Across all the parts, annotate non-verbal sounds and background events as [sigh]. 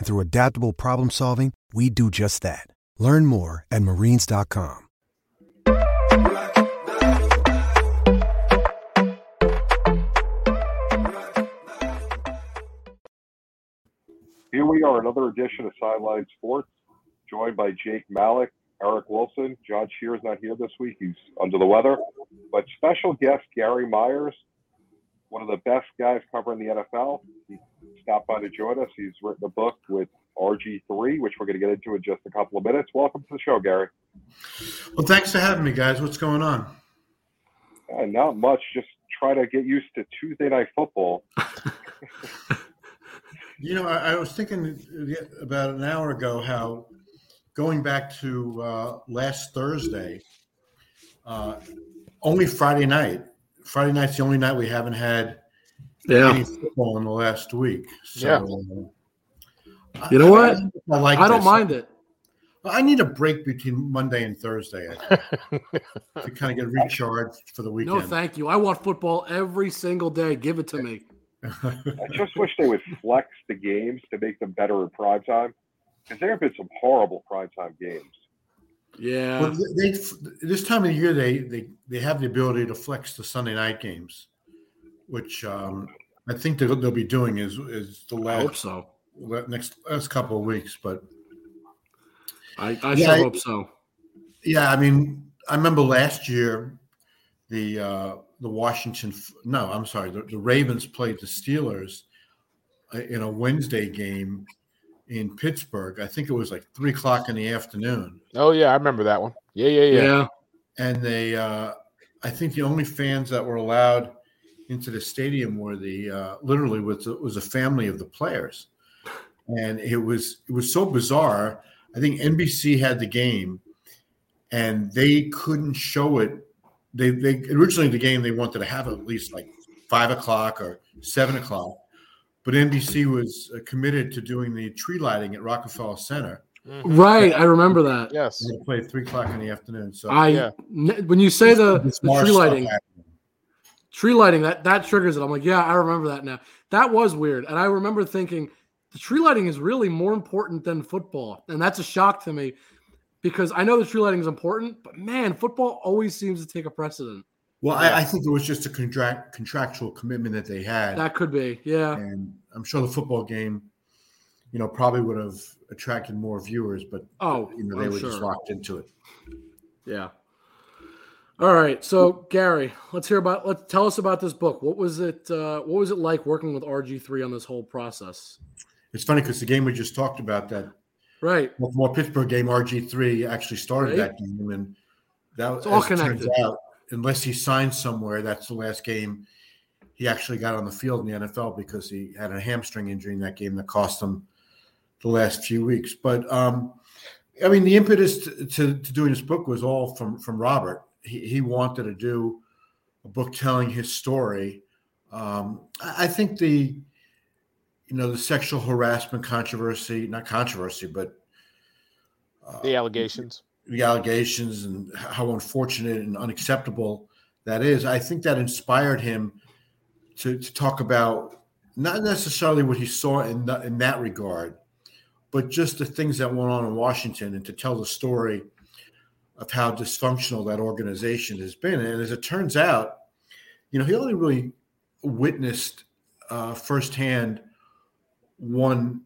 And through adaptable problem solving, we do just that. Learn more at marines.com. Here we are, another edition of Sideline Sports, joined by Jake Malik, Eric Wilson. John Shear's not here this week; he's under the weather. But special guest Gary Myers, one of the best guys covering the NFL. He stopped by to join us. He's written a book with RG3, which we're going to get into in just a couple of minutes. Welcome to the show, Gary. Well, thanks for having me, guys. What's going on? Uh, not much. Just try to get used to Tuesday night football. [laughs] [laughs] You know, I, I was thinking about an hour ago how going back to uh, last Thursday, uh, only Friday night. Friday night's the only night we haven't had Yeah. any football in the last week. So, uh, You know what? I, like I don't this. mind it. I need a break between Monday and Thursday I think, [laughs] to kind of get recharged for the weekend. No, thank you. I want football every single day. Give it to me. [laughs] I just wish they would flex the games to make them better in prime time, because there have been some horrible prime time games. Yeah. Well, they, this time of the year, they, they they have the ability to flex the Sunday night games, which um, I think they'll, they'll be doing is is the I hope last so. next last couple of weeks. But I, I Yeah, sure I- hope so. yeah, I mean, I remember last year the uh, the Washington no, I'm sorry, the, the Ravens played the Steelers uh, in a Wednesday game in Pittsburgh. I think it was like three o'clock in the afternoon. Oh yeah, I remember that one. Yeah, yeah, yeah. Yeah. and they uh, i think the only fans that were allowed into the stadium were the uh, literally was was a family of the players and it was it was so bizarre i think nbc had the game and they couldn't show it they they originally the game they wanted to have it at least like five o'clock or seven o'clock but nbc was uh, committed to doing the tree lighting at rockefeller center Mhm. Right. I remember that. Yes. and they played three o'clock in the afternoon so I Yeah. n- when you say the, the tree lighting, tree lighting that that triggers it. I'm like, yeah, I remember that now. That was weird, and I remember thinking the tree lighting is really more important than football, and that's a shock to me because I know the tree lighting is important, but man, football always seems to take a precedent. Well, Yeah. I, I think it was just a contract contractual commitment that they had, That could be, yeah. and I'm sure the football game, you know, probably would have attracted more viewers, but Oh, you know, they I'm were just locked into it. Yeah. All right. So Gary, let's hear about let's tell us about this book. What was it uh what was it like working with RG3 on this whole process? It's funny because the game we just talked about, that Right. more Pittsburgh game, RG3 actually started Right. that game, and that It's all as it turns connected. out, unless he signed somewhere, that's the last game he actually got on the field in the NFL because he had a hamstring injury in that game that cost him the last few weeks. But um, I mean, the impetus to, to, to doing this book was all from from Robert. He, he wanted to do a book telling his story. Um, I I think the you know the sexual harassment controversy, not controversy, but uh, The allegations. the allegations and how unfortunate and unacceptable that is. I think that inspired him to, to talk about not necessarily what he saw in, that in that regard, but just the things that went on in Washington and to tell the story of how dysfunctional that organization has been. And as it turns out, you know, he only really witnessed uh, firsthand one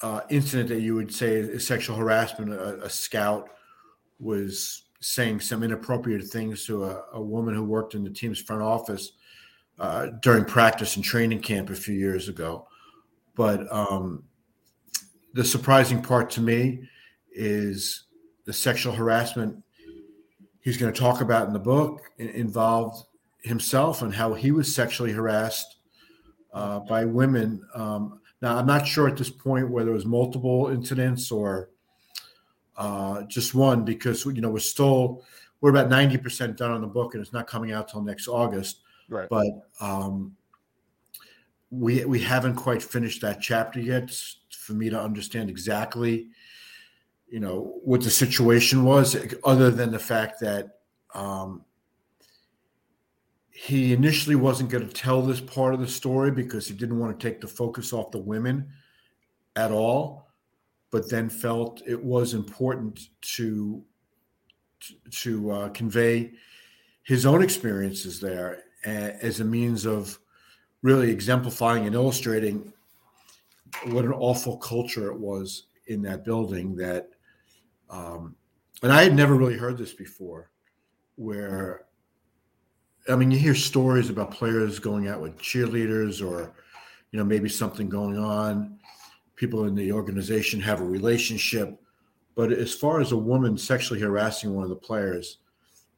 uh, incident that you would say is sexual harassment, a, a scout was saying some inappropriate things to a, a woman who worked in the team's front office uh, during practice and training camp a few years ago. But um, the surprising part to me is the sexual harassment he's going to talk about in the book involved himself and how he was sexually harassed uh, by women. Um, now, I'm not sure at this point whether it was multiple incidents or uh, just one, because you know we're still we're about 90 percent done on the book, and it's not coming out till next August. Right. But um, we we haven't quite finished that chapter yet for me to understand exactly you know what the situation was other than the fact that um, he initially wasn't going to tell this part of the story because he didn't want to take the focus off the women at all but then felt it was important to to uh, convey his own experiences there as a means of really exemplifying and illustrating what an awful culture it was in that building that um, and I had never really heard this before, where I mean, you hear stories about players going out with cheerleaders or, you know, maybe something going on. People in the organization have a relationship. But as far as a woman sexually harassing one of the players,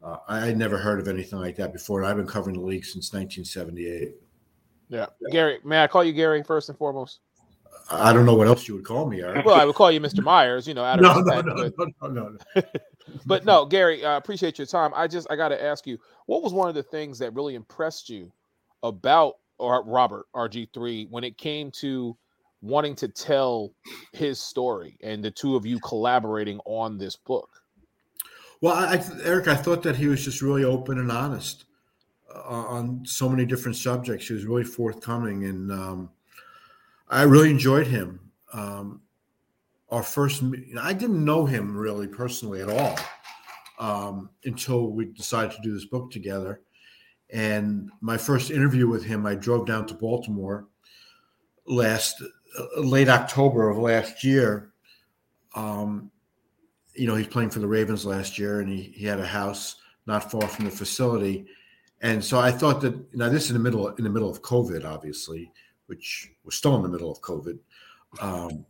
uh, I had never heard of anything like that before. And I've been covering the league since 1978. Yeah. Gary, may I call you Gary first and foremost? I don't know what else you would call me, Eric. Well, I would call you Mr. Myers, you know, out of no, respect. no, no, but, no, no, no. [laughs] but no, Gary, I uh, appreciate your time. I just I got to ask you, what was one of the things that really impressed you about or Robert RG3 when it came to wanting to tell his story and the two of you collaborating on this book? Well, I, Eric, I thought that he was just really open and honest uh, on so many different subjects. He was really forthcoming and. Um, I really enjoyed him. Um, our first, I didn't know him really personally at all um, until we decided to do this book together. And my first interview with him, I drove down to Baltimore last uh, late October of last year. Um, you know, he's playing for the Ravens last year, and he, he had a house not far from the facility. And so I thought that now this is in the middle in the middle of COVID, obviously which was still in the middle of COVID. Um,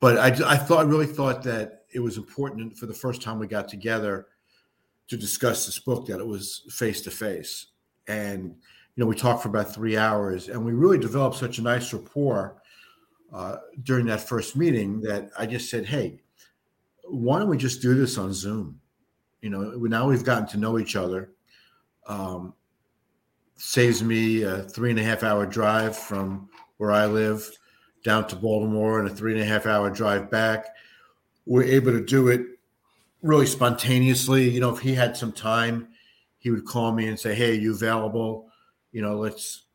but I, I thought, I really thought that it was important for the first time we got together to discuss this book that it was face to face. And, you know, we talked for about three hours and we really developed such a nice rapport uh, during that first meeting that I just said, hey, why don't we just do this on Zoom? You know, now we've gotten to know each other. Um, saves me a three and a half hour drive from where I live down to Baltimore and a three and a half hour drive back. We're able to do it really spontaneously. You know, if he had some time, he would call me and say, "Hey, are you available? You know, let's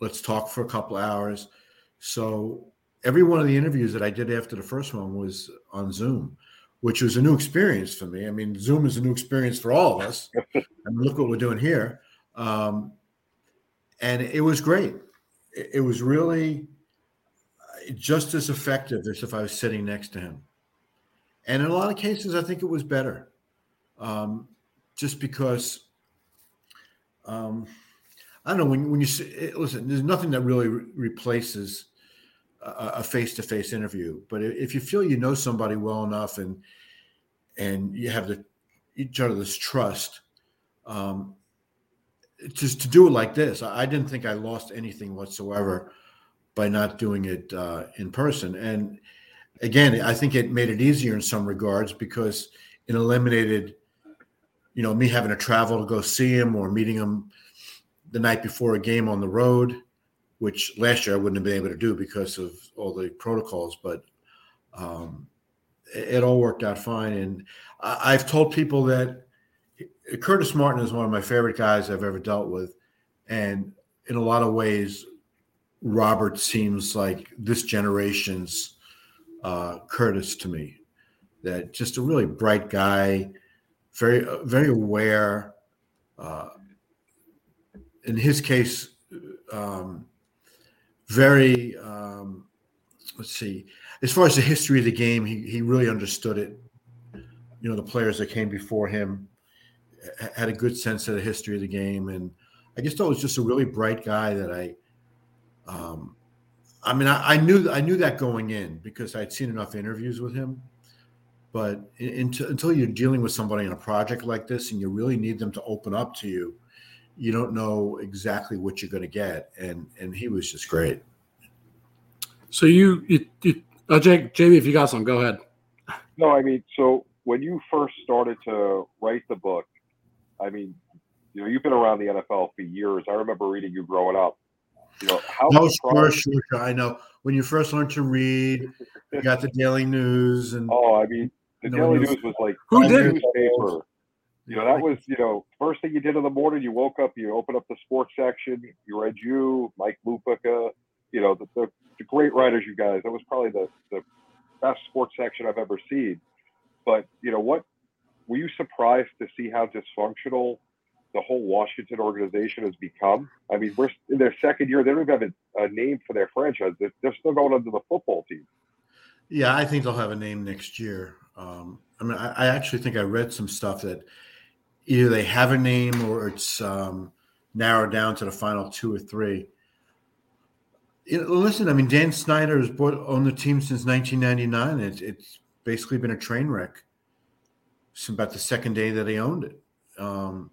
let's talk for a couple hours." So every one of the interviews that I did after the first one was on Zoom, which was a new experience for me. I mean, Zoom is a new experience for all of us. [laughs] and look what we're doing here. Um, and it was great. It was really uh, just as effective as if I was sitting next to him. And in a lot of cases, I think it was better, um, just because. Um, I don't know when when you say, listen. There's nothing that really re- replaces a face to face interview. But if you feel you know somebody well enough and and you have the each other this trust, um, just to do it like this, I didn't think I lost anything whatsoever by not doing it uh, in person. And again, I think it made it easier in some regards because it eliminated, you know, me having to travel to go see him or meeting him the night before a game on the road, which last year I wouldn't have been able to do because of all the protocols. But um, it, all worked out fine. And I've told people that Curtis Martin is one of my favorite guys I've ever dealt with, and in a lot of ways, Robert seems like this generation's uh, Curtis to me. That just a really bright guy, very very aware. Uh, in his case, um, very um, let's see. As far as the history of the game, he he really understood it you know, the players that came before him had a good sense of the history of the game, and I just thought it was just a really bright guy that I. Um, I mean, I, I knew I knew that going in because I'd seen enough interviews with him. But until, until you're dealing with somebody in a project like this, and you really need them to open up to you, you don't know exactly what you're going to get. And and he was just great. So you, it you uh, Jake, JB, if you got some, go ahead. No, I mean, so when you first started to write the book, I mean, you know, you've been around the NFL for years. I remember reading you growing up. You know, how no, sure, sure, I know. When you first learned to read, you got the Daily News, and oh, I mean, the Daily News was like who did newspaper. You know, that was you know first thing you did in the morning. You woke up, you opened up the sports section, you read you, Mike Lupica, you know the, the, the great writers, you guys. That was probably the the best sports section I've ever seen. But you know what? Were you surprised to see how dysfunctional the whole Washington organization has become? I mean, we're in their second year; they don't even have a, a name for their franchise. They're, they're, still going under the football team. Yeah, I think they'll have a name next year. Um, I mean, I, I, actually think I read some stuff that either they have a name or it's um, narrowed down to the final two or three. Listen, I mean, Dan Snyder has bought on the team since 1999. It's, it's basically been a train wreck since about the second day that he owned it. Um,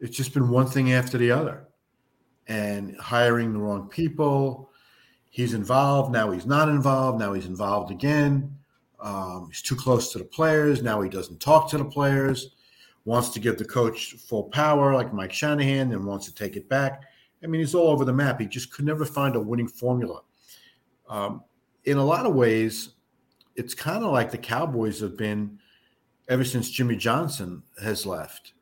it's just been one thing after the other, and hiring the wrong people. He's involved now. He's not involved now. He's involved again. Um, he's too close to the players. Now he doesn't talk to the players. Wants to give the coach full power, like Mike Shanahan, and wants to take it back. I mean, he's all over the map. He just could never find a winning formula. Um, in a lot of ways, it's kind of like the Cowboys have been ever since Jimmy Johnson has left.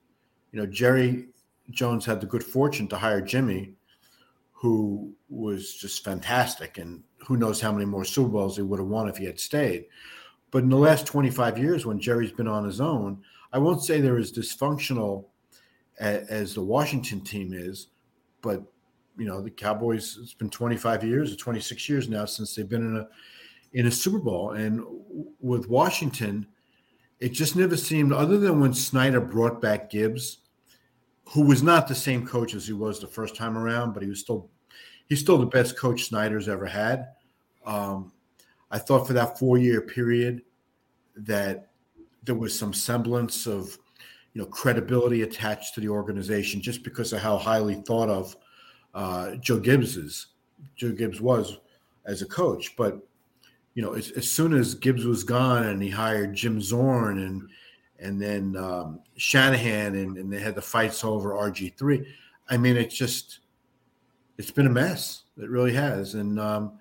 You know, Jerry Jones had the good fortune to hire Jimmy, who was just fantastic, and who knows how many more Super Bowls he would have won if he had stayed. But in the last 25 years, when Jerry's been on his own, I won't say they're as dysfunctional as, as the Washington team is, but you know the Cowboys. It's been 25 years or 26 years now since they've been in a in a Super Bowl, and with Washington, it just never seemed, other than when Snyder brought back Gibbs, who was not the same coach as he was the first time around, but he was still he's still the best coach Snyder's ever had. Um, I thought for that four year period that there was some semblance of you know credibility attached to the organization just because of how highly thought of uh, Joe Gibbs is. Joe Gibbs was as a coach, but you know, as, as, soon as Gibbs was gone and he hired Jim Zorn and and then um, Shanahan and, and they had the fights over RG three. I mean, it's just it's been a mess. It really has, and um,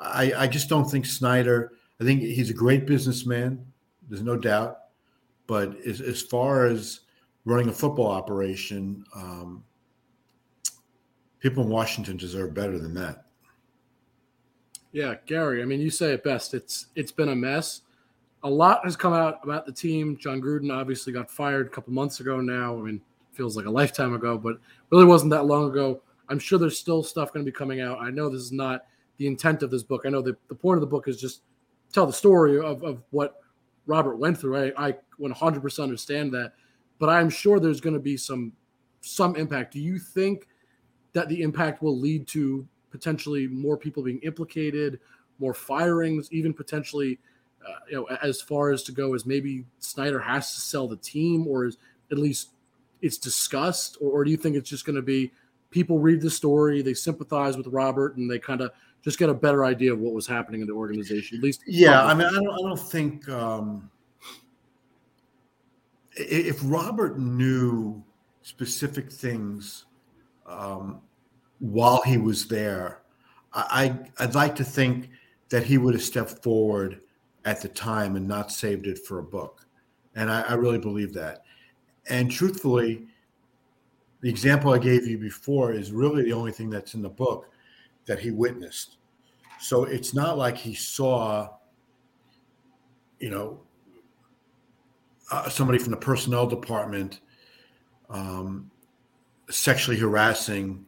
I, I just don't think Snyder. I think he's a great businessman. There's no doubt, but as, as far as running a football operation, um, people in Washington deserve better than that. Yeah, Gary. I mean, you say it best. It's it's been a mess. A lot has come out about the team. Jon Gruden obviously got fired a couple months ago now. I mean, feels like a lifetime ago, but really wasn't that long ago. I'm sure there's still stuff going to be coming out. I know this is not the intent of this book. I know the, the point of the book is just tell the story of, of what Robert went through. I, I 100% understand that, but I'm sure there's going to be some some impact. Do you think that the impact will lead to potentially more people being implicated, more firings, even potentially, uh, you know, as far as to go as maybe Snyder has to sell the team, or is at least it's discussed, or, or do you think it's just going to be people read the story, they sympathize with Robert, and they kind of just get a better idea of what was happening in the organization? At least, yeah. I mean, I don't, I don't think um, if Robert knew specific things. Um, while he was there, I, I'd like to think that he would have stepped forward at the time and not saved it for a book. And I, I really believe that. And truthfully, the example I gave you before is really the only thing that's in the book that he witnessed. So it's not like he saw, you know, uh, somebody from the personnel department um, sexually harassing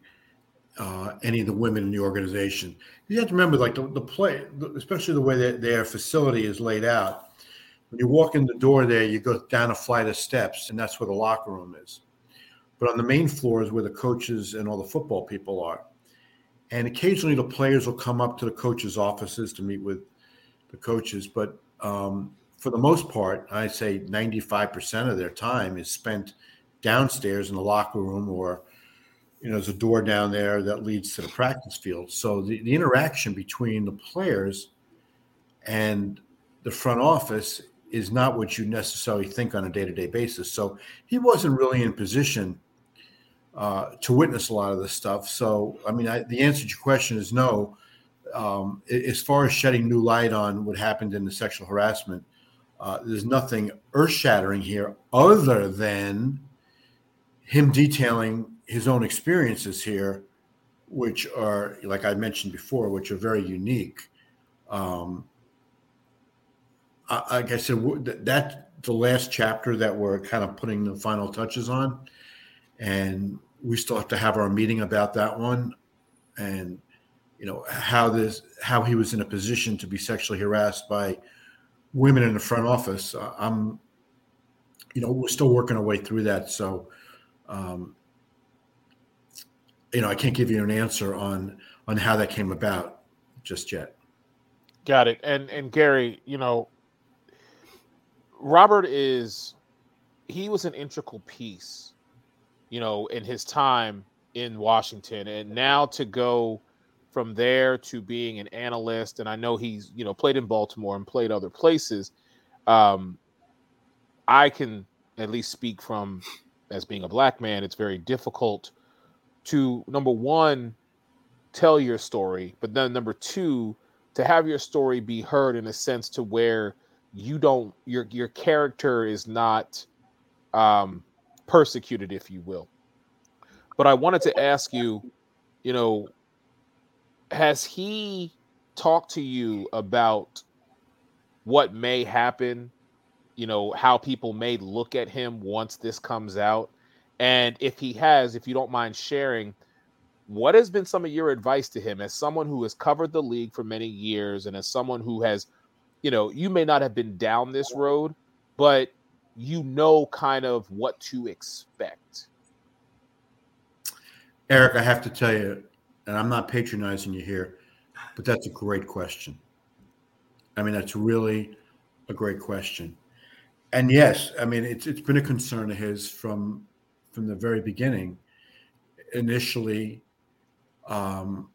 uh, any of the women in the organization. You have to remember, like the, the play, especially the way that their facility is laid out. when you walk in the door there, you go down a flight of steps, and that's where the locker room is. But on the main floor is where the coaches and all the football people are. And occasionally the players will come up to the coaches' offices to meet with the coaches. But um, for the most part, I say 95% of their time is spent downstairs in the locker room or you know, there's a door down there that leads to the practice field. So the, the interaction between the players and the front office is not what you necessarily think on a day-to-day basis. So he wasn't really in position uh, to witness a lot of this stuff. So, I mean, I, the answer to your question is no. Um, as far as shedding new light on what happened in the sexual harassment, uh, there's nothing earth-shattering here other than him detailing his own experiences here, which are, like I mentioned before, which are very unique. Um, like I said, that's the last chapter that we're kind of putting the final touches on, and we still have to have our meeting about that one, and you know how this how he was in a position to be sexually harassed by women in the front office. Uh, I'm, you know, we're still working our way through that. So, um, you know, I can't give you an answer on on how that came about just yet. Got it. And and Gary, you know, Robert is he was an integral piece, you know, in his time in Washington, and now to go from there to being an analyst, and I know he's you know played in Baltimore and played other places. Um, I can at least speak from as being a black man. It's very difficult to number one tell your story, but then number two to have your story be heard in a sense to where you don't your your character is not um persecuted if you will but i wanted to ask you you know has he talked to you about what may happen you know how people may look at him once this comes out and if he has if you don't mind sharing what has been some of your advice to him as someone who has covered the league for many years and as someone who has you know, you may not have been down this road, but you know kind of what to expect. Eric, I have to tell you, and I'm not patronizing you here, but that's a great question. I mean, that's really a great question. And yes, I mean it's it's been a concern of his from from the very beginning. Initially, um,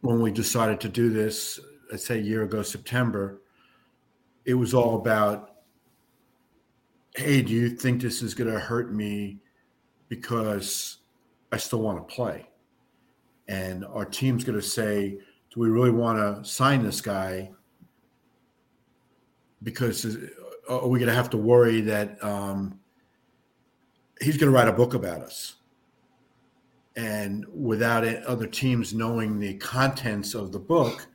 when we decided to do this, let's say a year ago, September, it was all about, hey, do you think this is going to hurt me because I still want to play? And our team's going to say, do we really want to sign this guy? Because are we going to have to worry that um, he's going to write a book about us? And without other teams knowing the contents of the book,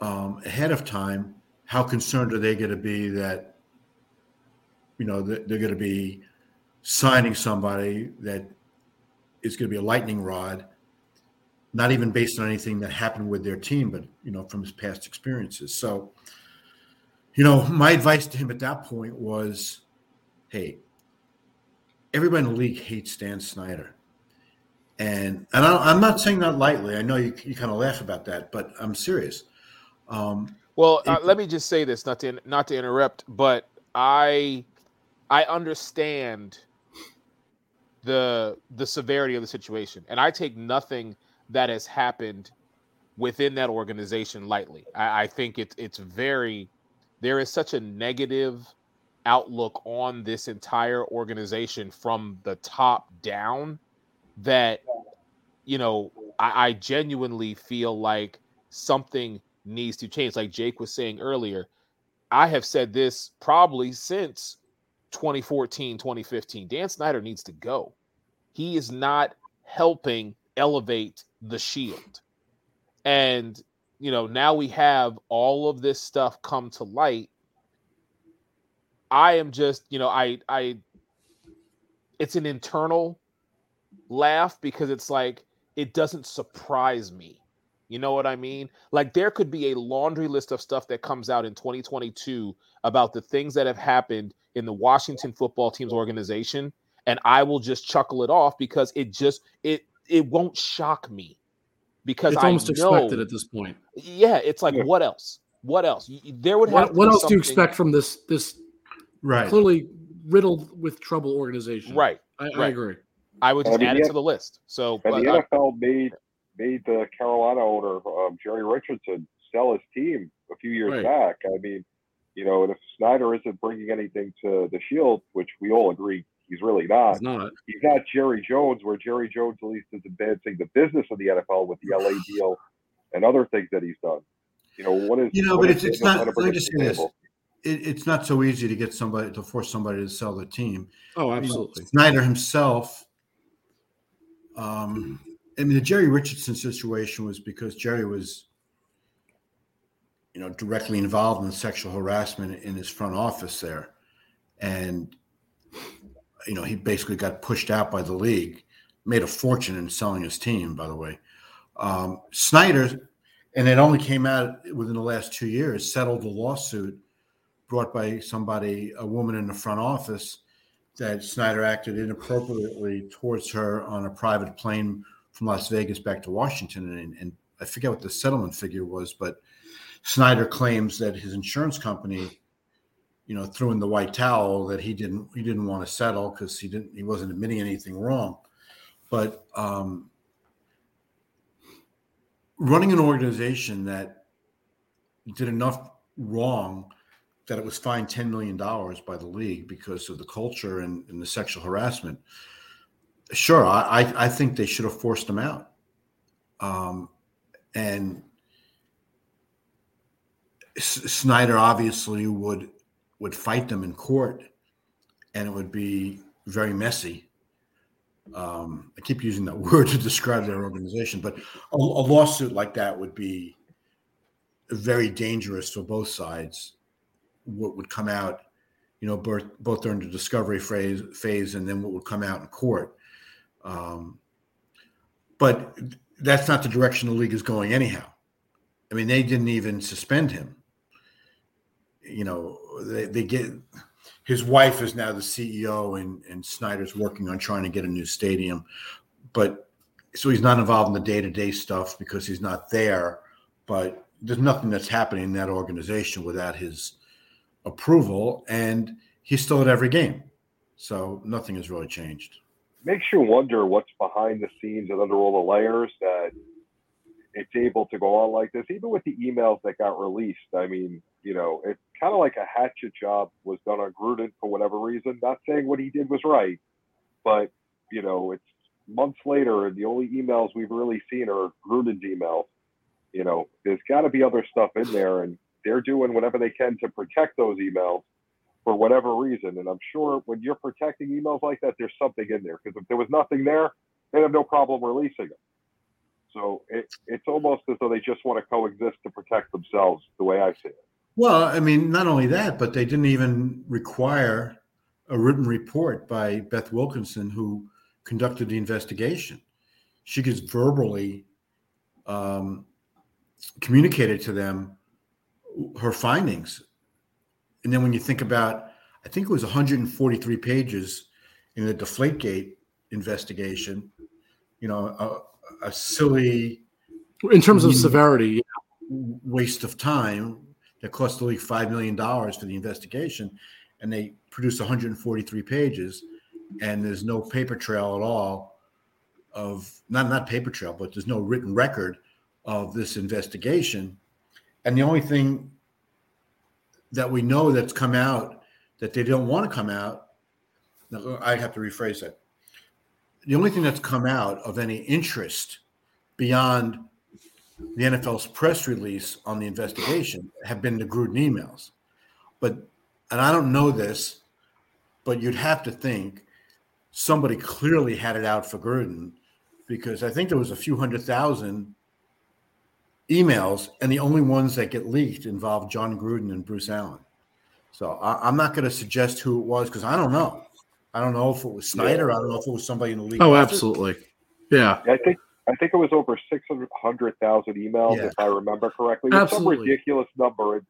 um, ahead of time, how concerned are they going to be that, you know, they're going to be signing somebody that is going to be a lightning rod, not even based on anything that happened with their team, but, you know, from his past experiences. So, you know, my advice to him at that point was, hey, everybody in the league hates Dan Snyder. And and I, am not saying that lightly. I know you, you kind of laugh about that, but I'm serious. Um, well, uh, let me just say this, not to not to interrupt, but I I understand the the severity of the situation, and I take nothing that has happened within that organization lightly. I, I think it's it's very there is such a negative outlook on this entire organization from the top down that you know I, I genuinely feel like something needs to change. Like Jake was saying earlier, I have said this probably since 2014, 2015. Dan Snyder needs to go. He is not helping elevate the shield. And, you know, now we have all of this stuff come to light. I am just, you know, I, I, it's an internal laugh because it's like, it doesn't surprise me You know what I mean? Like there could be a laundry list of stuff that comes out in 2022 about the things that have happened in the Washington football team's organization and I will just chuckle it off because it just it it won't shock me because it's I almost know, expected at this point. Yeah, it's like Yeah. what else? What else? There would have What, what be else do you expect from this this Right. clearly riddled with trouble organization? Right. I, I agree. I would I just mean, add it to the list. So And but, the uh, NFL made made the Carolina owner um, Jerry Richardson sell his team a few years Right. back. I mean, you know, and if Snyder isn't bringing anything to the Shield, which we all agree he's really not, It's not. he's not Jerry Jones, where Jerry Jones at least is advancing the business of the NFL with the LA [sighs] deal and other things that he's done. You know, what is You know, but it's- it's not- gonna let me just the say this. It, it's not so easy to get somebody to force somebody to sell the team. Oh, You know, absolutely. Snyder himself. Um, I mean, the Jerry Richardson situation was because Jerry was, you know, directly involved in sexual harassment in his front office there, and you know, he basically got pushed out by the league. Made a fortune in selling his team, by the way. Um, Snyder, and it only came out within the last two years, settled a lawsuit brought by somebody, a woman in the front office, that Snyder acted inappropriately towards her on a private plane from Las Vegas back to Washington. And, and I forget what the settlement figure was, but Snyder claims that his insurance company, you know, threw in the white towel that he didn't he didn't want to settle because he didn't he wasn't admitting anything wrong. But um, running an organization that did enough wrong that it was fined $10 million by the league because of the culture and, and the sexual harassment. Sure, I, I, think they should have forced him out. Um, and S- Snyder obviously would would fight them in court, and it would be very messy. Um, I keep using that [laughs] word to describe their organization, but a, a lawsuit like that would be very dangerous for both sides. What would come out, you know, both, both during the discovery phase, phase and then what would come out in court. Um, but that's not the direction the league is going, anyhow. I mean, they didn't even suspend him. You know, they, they get his wife is now the CEO, and, and Snyder's working on trying to get a new stadium. But so he's not involved in the day to day stuff because he's not there. But there's nothing that's happening in that organization without his approval, and he's still at every game. So nothing has really changed. Makes you wonder what's behind the scenes and under all the layers that it's able to go on like this, even with the emails that got released. I mean, you know, it's kind of like a hatchet job was done on Gruden for whatever reason. Not saying what he did was right, but you know, it's months later, and the only emails we've really seen are Gruden's emails. You know, there's got to be other stuff in there, and they're doing whatever they can to protect those emails for whatever reason. And I'm sure when you're protecting emails like that, there's something in there. Because if there was nothing there, they'd have no problem releasing it. So it, it's almost as though they just want to coexist to protect themselves, the way I see it. Well, I mean, not only that, but they didn't even require a written report by Beth Wilkinson, who conducted the investigation. She just verbally um, communicated to them her findings. And then when you think about, I think it was 143 pages in the Deflategate investigation, you know, a, a silly In terms of severity, waste of time that cost the league five million dollars for the investigation, and they produced 143 pages, and there's no paper trail at all of not not paper trail, but there's no written record of this investigation, and the only thing that we know that's come out that they don't want to come out. I have to rephrase that. The only thing that's come out of any interest beyond the NFL's press release on the investigation have been the Gruden emails. But, and I don't know this, but you'd have to think somebody clearly had it out for Gruden because I think there was a few hundred thousand emails, and the only ones that get leaked involve Jon Gruden and Bruce Allen. So I, I'm not going to suggest who it was because I don't know. I don't know if it was Snyder. I don't know if it was somebody in the league. oh, absolutely, yeah. I think I think it was over 600,000 emails, Yeah. if I remember correctly. It was some ridiculous number. And,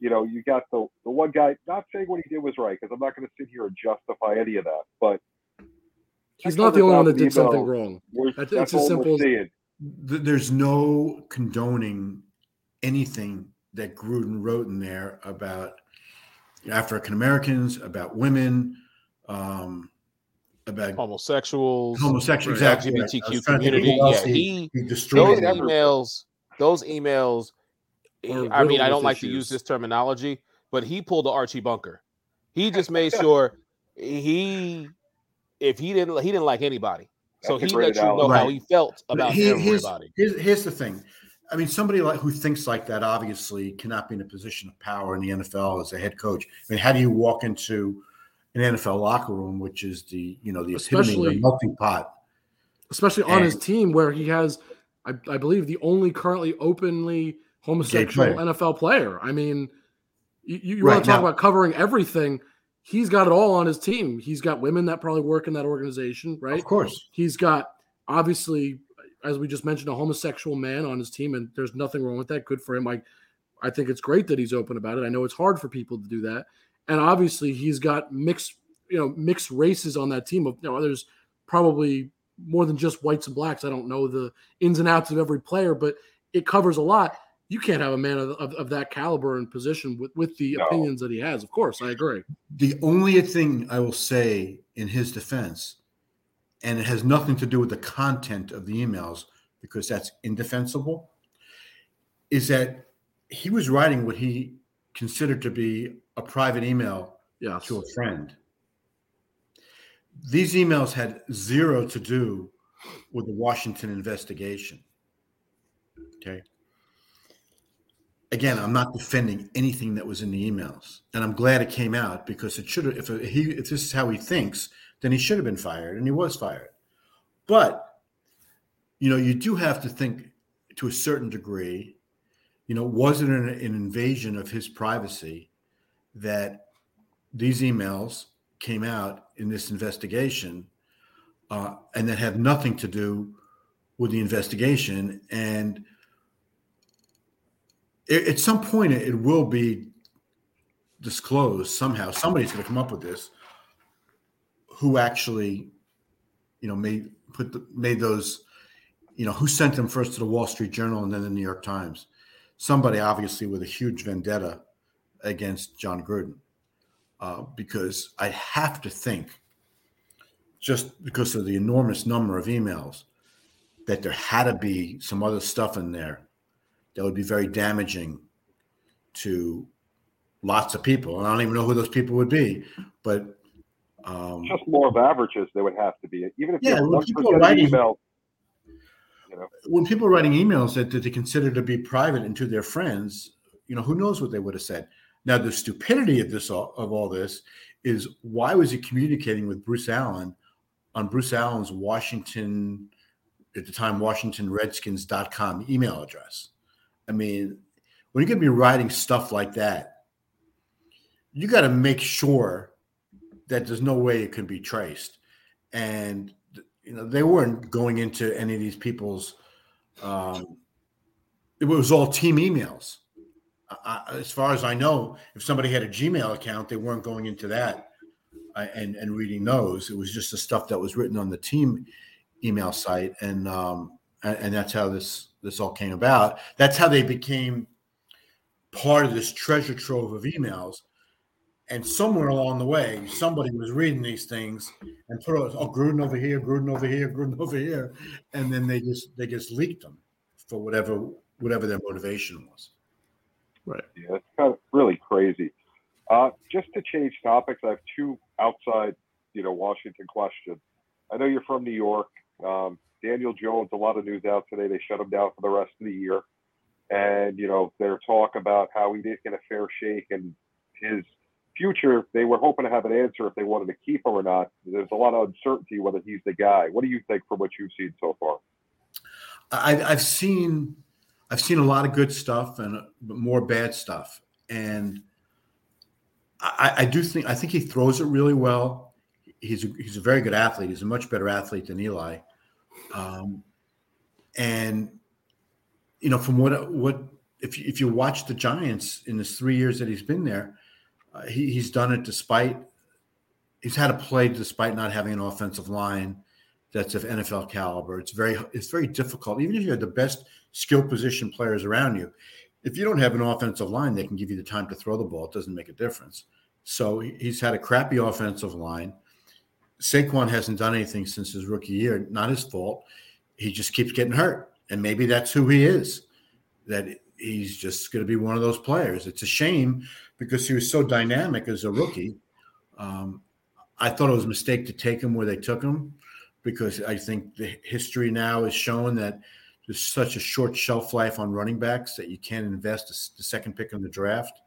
you know, you got the, the one guy, not saying what he did was right, because I'm not going to sit here and justify any of that, but He's not the only one that 600,000 did something wrong. That's- that's, it's as all simple we're as- seeing. Th- There's no condoning anything that Gruden wrote in there about African Americans, about women, um, about Homosexuals, homosexual. Exactly. LGBTQ trying to think community. Yeah, he, he those destroyed. everything. emails, those emails. Are I mean, I don't with like to use this terminology, but he pulled the Archie Bunker. He just [laughs] made sure he, if he didn't, he didn't like anybody, so he great let you know analogy. how he felt about he- here's, everybody. here's, here's the thing. I mean, somebody like who thinks like that obviously cannot be in a position of power in the NFL as a head coach. I mean, how do you walk into an NFL locker room, which is the you know the epitome of Especially- a melting pot? especially on his team where he has, I, I believe, the only currently openly homosexual player. NFL player. I mean, you, you Right, want to talk now- about covering everything. He's got it all on his team. He's got women that probably work in that organization, right? Of course. He's got obviously, as we just mentioned, a homosexual man on his team, and there's nothing wrong with that. Good for him. I, I think it's great that he's open about it. I know it's hard for people to do that, and obviously he's got mixed, you know, mixed races on that team. Of you know, there's probably more than just whites and blacks. I don't know the ins and outs of every player, but it covers a lot. You can't have a man of, of, of that caliber and position with, with the No. opinions that he has. Of course, I agree. The only thing I will say in his defense, and it has nothing to do with the content of the emails because that's indefensible, is that he was writing what he considered to be a private email Yeah. to a friend. These emails had zero to do with the Washington investigation. Okay. Again, I'm not defending anything that was in the emails, and I'm glad it came out because it should have. If he, if this is how he thinks, then he should have been fired, and he was fired. But you know, you do have to think to a certain degree. You know, was it an, an invasion of his privacy that these emails came out in this investigation uh, and that have nothing to do with the investigation. And a- at some point, it it will be disclosed somehow. Somebody's going to come up with this. Who actually, you know, made put the, made those, you know, who sent them first to the Wall Street Journal and then the New York Times? Somebody obviously with a huge vendetta against Jon Gruden uh, because I have to think, just because of the enormous number of emails, that there had to be some other stuff in there that would be very damaging to lots of people. And I don't even know who those people would be, but um, Just more of averages, there would have to be. Even if Yeah, when people are writing- email, you know, when people are writing emails that, that they consider to be private and to their friends, you know, who knows what they would have said. Now, the stupidity of this all, of all this is why was he communicating with Bruce Allen on Bruce Allen's Washington at the time Washington Redskins.com email address? I mean, when you're going to be writing stuff like that, you got to make sure that there's no way it can be traced. And you know, they weren't going into any of these people's. Um, it was all team emails. I, as far as I know, if somebody had a Gmail account, they weren't going into that uh, and and reading those. It was just the stuff that was written on the team email site, and um, and, and that's how this this all came about. That's how they became part of this treasure trove of emails. And somewhere along the way, somebody was reading these things and put out, oh Gruden over here, Gruden over here, Gruden [laughs] over here, and then they just they just leaked them for whatever whatever their motivation was. Right. Yeah, it's kind of really crazy. Uh, just to change topics, I have two outside, you know, Washington questions. I know you're from New York. Um, Daniel Jones, a lot of news out today. They shut him down for the rest of the year, and you know, their talk about how he didn't get a fair shake and his future. They were hoping to have an answer if they wanted to keep him or not. There's a lot of uncertainty whether he's the guy. What do you think from what you've seen so far? I, I've seen I've seen a lot of good stuff and more bad stuff, and I, I do think I think he throws it really well. He's a, he's a very good athlete. He's a much better athlete than Eli. Um, and you know, from what what if if you watch the Giants in his three years that he's been there, uh, he, he's done it despite he's had to play despite not having an offensive line that's of NFL caliber. It's very it's very difficult, even if you have the best skill position players around you. If you don't have an offensive line that can give you the time to throw the ball, it doesn't make a difference. So he's had a crappy offensive line. Saquon hasn't done anything since his rookie year. Not his fault. He just keeps getting hurt, and maybe that's who he is. That he's just going to be one of those players. It's a shame because he was so dynamic as a rookie. Um, I thought it was a mistake to take him where they took him because I think the history now is showing that there's such a short shelf life on running backs that you can't invest the second pick in the draft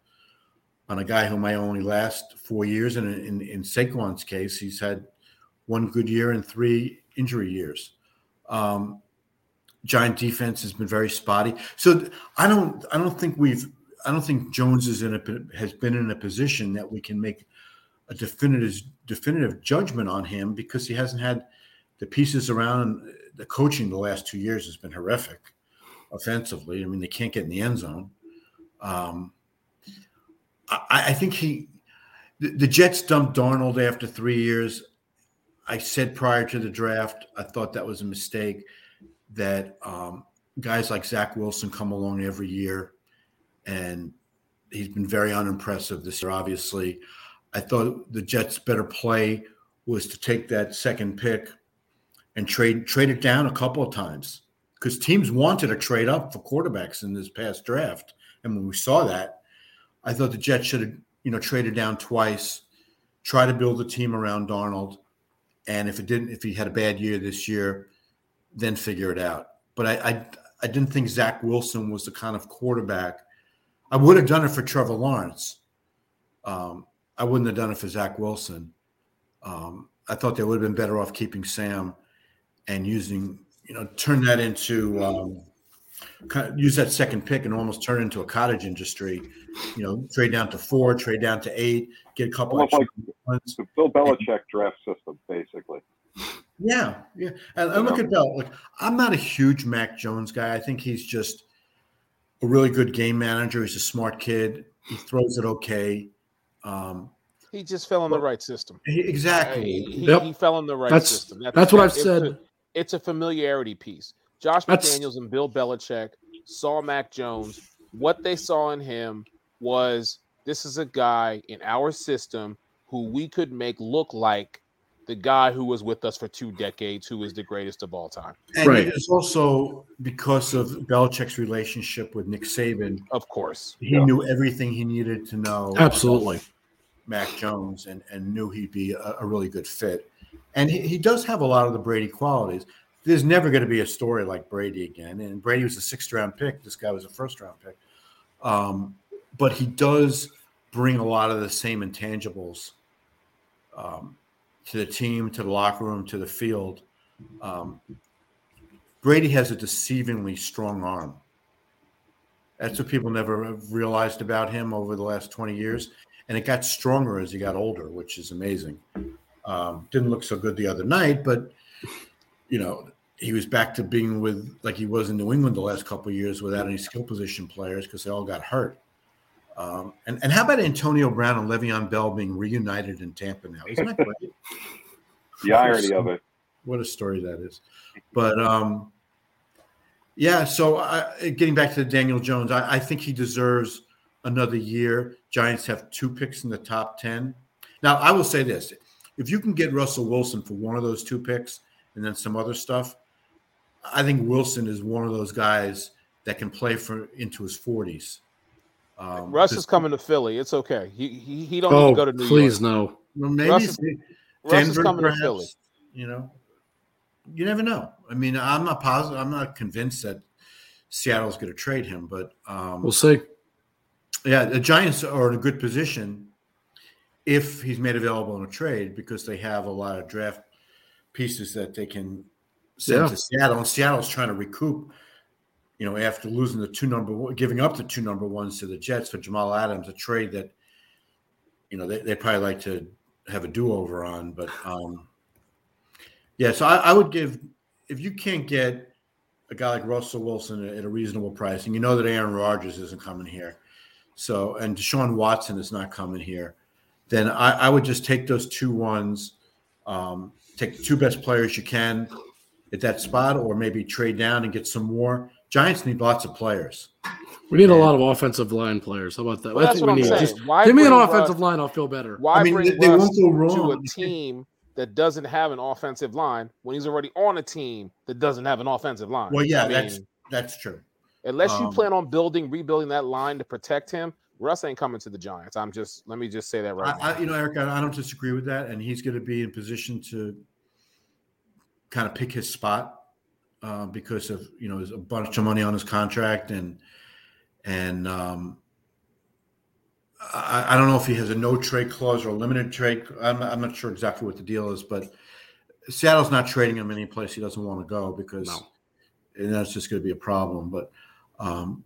on a guy who might only last four years. And in, in, in Saquon's case, he's had one good year and three injury years. Um, Giant defense has been very spotty. So I don't I don't think we've I don't think Jones is in a has been in a position that we can make a definitive definitive judgment on him because he hasn't had the pieces around the coaching the last two years has been horrific offensively. I mean, they can't get in the end zone. Um, I, I, think he, the, the, Jets dumped Darnold after three years. I said prior to the draft, I thought that was a mistake. That um, guys like Zach Wilson come along every year, and he's been very unimpressive this year. Obviously, I thought the Jets' better play was to take that second pick and trade trade it down a couple of times because teams wanted to trade up for quarterbacks in this past draft. And when we saw that, I thought the Jets should have, you know, traded down twice, try to build a team around Darnold. And if it didn't, if he had a bad year this year, then figure it out. But I, I, I didn't think Zach Wilson was the kind of quarterback. I would have done it for Trevor Lawrence. Um, I wouldn't have done it for Zach Wilson. Um, I thought they would have been better off keeping Sam and using, you know, turn that into um, use that second pick and almost turn into a cottage industry. You know, trade down to four, trade down to eight, get a couple Almost like the Bill Belichick draft system, basically. Yeah, yeah. And, and look at Bell. Like, I'm not a huge Mac Jones guy. I think he's just a really good game manager. He's a smart kid. He throws it okay. Um, he just fell in the right system. He, exactly. He, yep. he, fell in the right that's, system. That's, that's what I've said. A, it's a familiarity piece. Josh That's... McDaniels and Bill Belichick saw Mac Jones. What they saw in him was this is a guy in our system who we could make look like the guy who was with us for two decades, who is the greatest of all time. And right. it's also because of Belichick's relationship with Nick Saban. Of course. He yeah. knew everything he needed to know. Absolutely. Mac Jones and, and knew he'd be a, a really good fit. And he, he does have a lot of the Brady qualities. There's never going to be a story like Brady again. And Brady was a sixth round pick. This guy was a first round pick. Um, but he does bring a lot of the same intangibles um, to the team, to the locker room, to the field. Um, Brady has a deceivingly strong arm. That's what people never realized about him over the last 20 years. And it got stronger as he got older, which is amazing. Um, didn't look so good the other night, but you know he was back to being with like he was in New England the last couple of years without any skill position players because they all got hurt. Um, and and how about Antonio Brown and Le'Veon Bell being reunited in Tampa now? Isn't that great? [laughs] the irony of it. What a story that is. But um, yeah, so I, getting back to Daniel Jones, I, I think he deserves another year. Giants have two picks in the top ten. Now I will say this: if you can get Russell Wilson for one of those two picks and then some other stuff, I think Wilson is one of those guys that can play for into his forties. Um, Russ is coming to Philly. It's okay. He he, he don't oh, need to go to New York. please York. no. Well, maybe Russ is, Denver, Russ is coming perhaps, to Philly. You know, you never know. I mean, I'm not positive. I'm not convinced that Seattle's going to trade him, but um, we'll see. Yeah, the Giants are in a good position if he's made available in a trade because they have a lot of draft pieces that they can send yeah. to Seattle. And Seattle's trying to recoup, you know, after losing the two number one, giving up the two number ones to the Jets for Jamal Adams, a trade that, you know, they, they probably like to have a do over on. But um, yeah, so I, I would give if you can't get a guy like Russell Wilson at a reasonable price, and you know that Aaron Rodgers isn't coming here, so and Deshaun Watson is not coming here, then I, I would just take those two ones, um, take the two best players you can at that spot, or maybe trade down and get some more. Giants need lots of players. We need a lot of offensive line players. How about that? Well, I that's think what we I'm need saying. just Why give me an offensive Russ- line. I'll feel better. Why I mean, bring they- they won't go to a team that doesn't have an offensive line when he's already on a team that doesn't have an offensive line? Well, yeah, I that's mean, that's true. unless you um, plan on building, rebuilding that line to protect him, Russ ain't coming to the Giants. I'm just let me just say that right now. I, I, you know, Eric, I, I don't disagree with that, and he's going to be in position to kind of pick his spot uh, because of you know there's a bunch of money on his contract, and and um, I, I don't know if he has a no trade clause or a limited trade. I'm, I'm not sure exactly what the deal is, but Seattle's not trading him any place he doesn't want to go because No. and that's just going to be a problem. But um,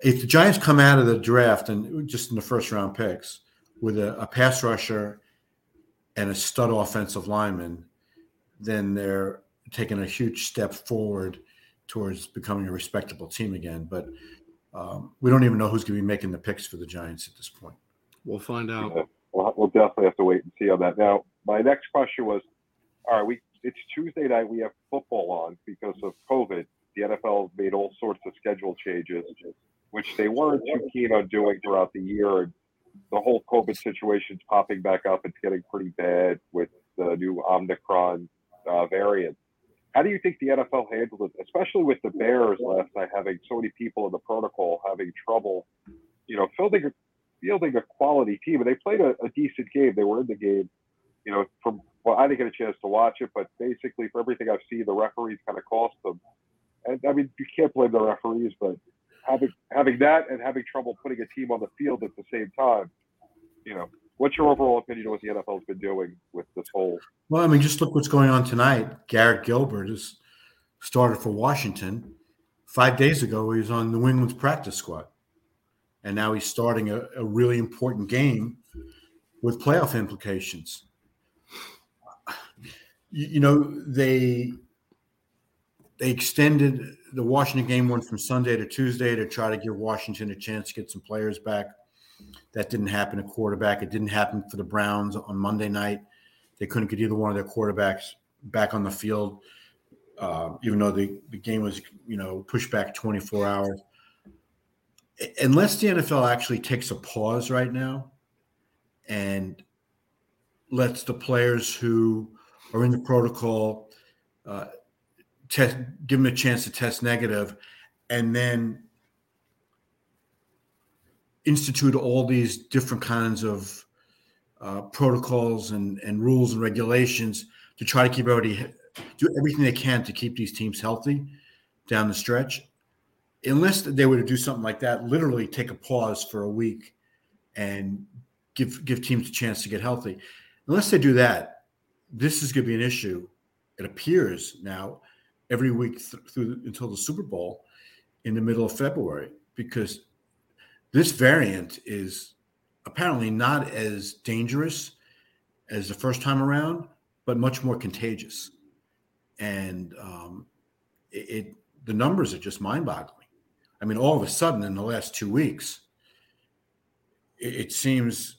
if the Giants come out of the draft and just in the first round picks with a, a pass rusher and a stud offensive lineman, then they're taking a huge step forward towards becoming a respectable team again. But um, we don't even know who's going to be making the picks for the Giants at this point. We'll find out. Yeah, we'll, we'll definitely have to wait and see on that. Now, my next question was, all right, we it's Tuesday night. We have football on because of COVID. The NFL made all sorts of schedule changes, which they weren't too keen on doing throughout the year. And the whole COVID situation's popping back up. It's getting pretty bad with the new Omicron uh, variant. How do you think the NFL handled it, especially with the Bears last night having so many people in the protocol having trouble, you know, fielding a, fielding a quality team? And they played a, a decent game. They were in the game, you know, from well, I didn't get a chance to watch it, but basically, for everything I've seen, the referees kind of cost them. And I mean, you can't blame the referees, but having having that and having trouble putting a team on the field at the same time, you know, what's your overall opinion of what the NFL's been doing with this whole? Well, I mean, just look what's going on tonight. Garrett Gilbert has started for Washington. Five days ago, he was on New England's practice squad. And now he's starting a, a really important game with playoff implications. You, you know, they they extended the Washington game went from Sunday to Tuesday to try to give Washington a chance to get some players back. That didn't happen at quarterback. It didn't happen for the Browns on Monday night. They couldn't get either one of their quarterbacks back on the field, uh, even though the, the game was, you know, pushed back 24 hours. Unless the NFL actually takes a pause right now and lets the players who are in the protocol uh, test, give them a chance to test negative, and then institute all these different kinds of uh, protocols and, and rules and regulations to try to keep everybody do everything they can to keep these teams healthy down the stretch. Unless they were to do something like that, literally take a pause for a week and give give teams a chance to get healthy. Unless they do that, this is going to be an issue. It appears now every week th- through until the Super Bowl in the middle of February because this variant is apparently not as dangerous as the first time around, but much more contagious. And um, it, it the numbers are just mind-boggling. I mean, all of a sudden in the last two weeks, it, it seems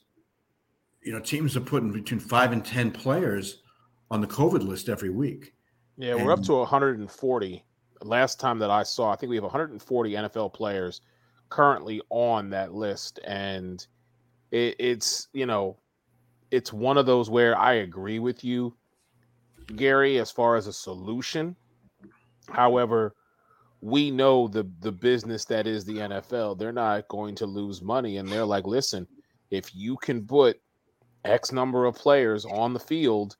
you know teams are putting between five and ten players on the COVID list every week. Yeah, we're up to 140. Last time that I saw, I think we have 140 NFL players currently on that list, and it, it's you know, it's one of those where I agree with you, Gary, as far as a solution. However, we know the the business that is the NFL. They're not going to lose money, and they're like, listen, if you can put X number of players on the field,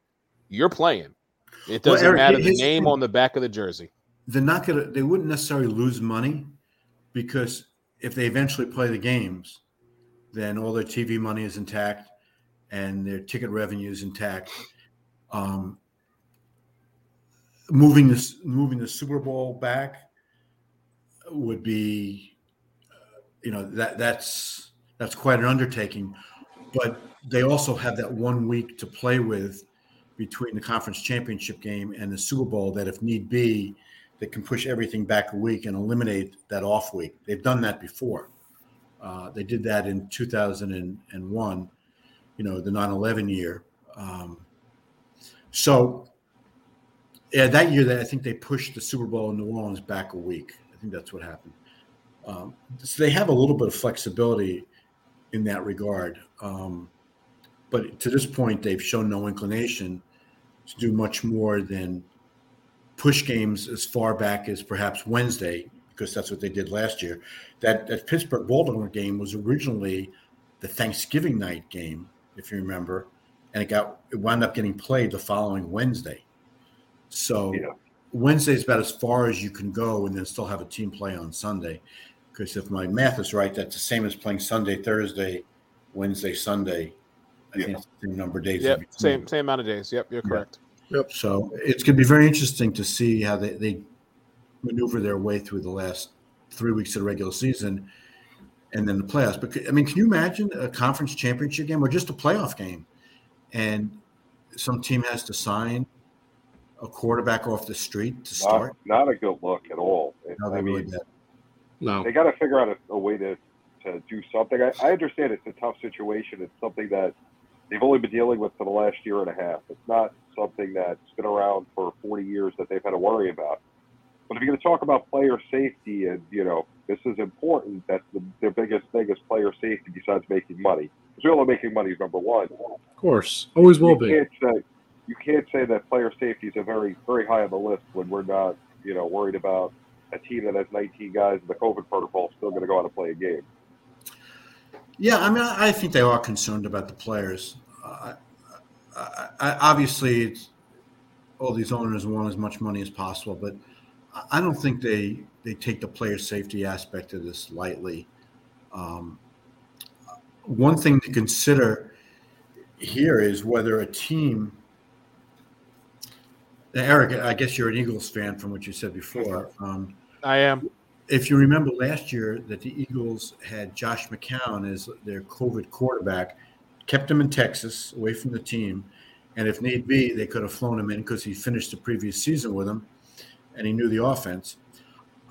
you're playing. It doesn't Eric, matter the name on the back of the jersey. they're not gonna they wouldn't necessarily lose money because if they eventually play the games then all their tv money is intact and their ticket revenue is intact. Um, moving this moving the super bowl back would be uh, you know that that's that's quite an undertaking. But they also have that one week to play with between the conference championship game and the super bowl that if need be they can push everything back a week and eliminate that off week. They've done that before. Uh, they did that in 2001, you know, the 9 11 year. Um, so, yeah, that year, they, I think they pushed the Super Bowl in New Orleans back a week. I think that's what happened. Um, so they have a little bit of flexibility in that regard. Um, but to this point, they've shown no inclination to do much more than push games as far back as perhaps Wednesday, because that's what they did last year. That that Pittsburgh Baltimore game was originally the Thanksgiving night game, if you remember, and it got it wound up getting played the following Wednesday. So Yeah. Wednesday is about as far as you can go, and then still have a team play on Sunday. Because if my math is right, that's the same as playing Sunday, Thursday, Wednesday, Sunday. I think it's the same number of days. Yep, same same amount of days. Yep, you're Yeah. Correct. So it's going to be very interesting to see how they, they maneuver their way through the last three weeks of the regular season and then the playoffs. But I mean, can you imagine a conference championship game or just a playoff game? And some team has to sign a quarterback off the street to Not, start. not a good look at all. No, I they really mean, did. No. they got to figure out a, a way to, to do something. I, I understand it's a tough situation. It's something that they've only been dealing with for the last year and a half. It's not something that's been around for 40 years that they've had to worry about. But if you're going to talk about player safety, and you know this is important, that's the, their biggest thing is player safety besides making money. Because we all know making money is number one. Of course. Always will you be. Can't say, you can't say that player safety is a very very high on the list when we're not you know worried about a team that has 19 guys in the COVID protocol still going to go out and play a game. Yeah, I mean, I I think they are concerned about the players. Uh, I, I, obviously, it's, all these owners want as much money as possible, but I- I don't think they they take the player safety aspect of this lightly. Um, one thing to consider here is whether a team. Eric, I guess you're an Eagles fan from what you said before. Um, I am. if you remember last year that the Eagles had Josh McCown as their COVID quarterback, kept him in Texas away from the team, and if need be, they could have flown him in because he finished the previous season with them, and he knew the offense.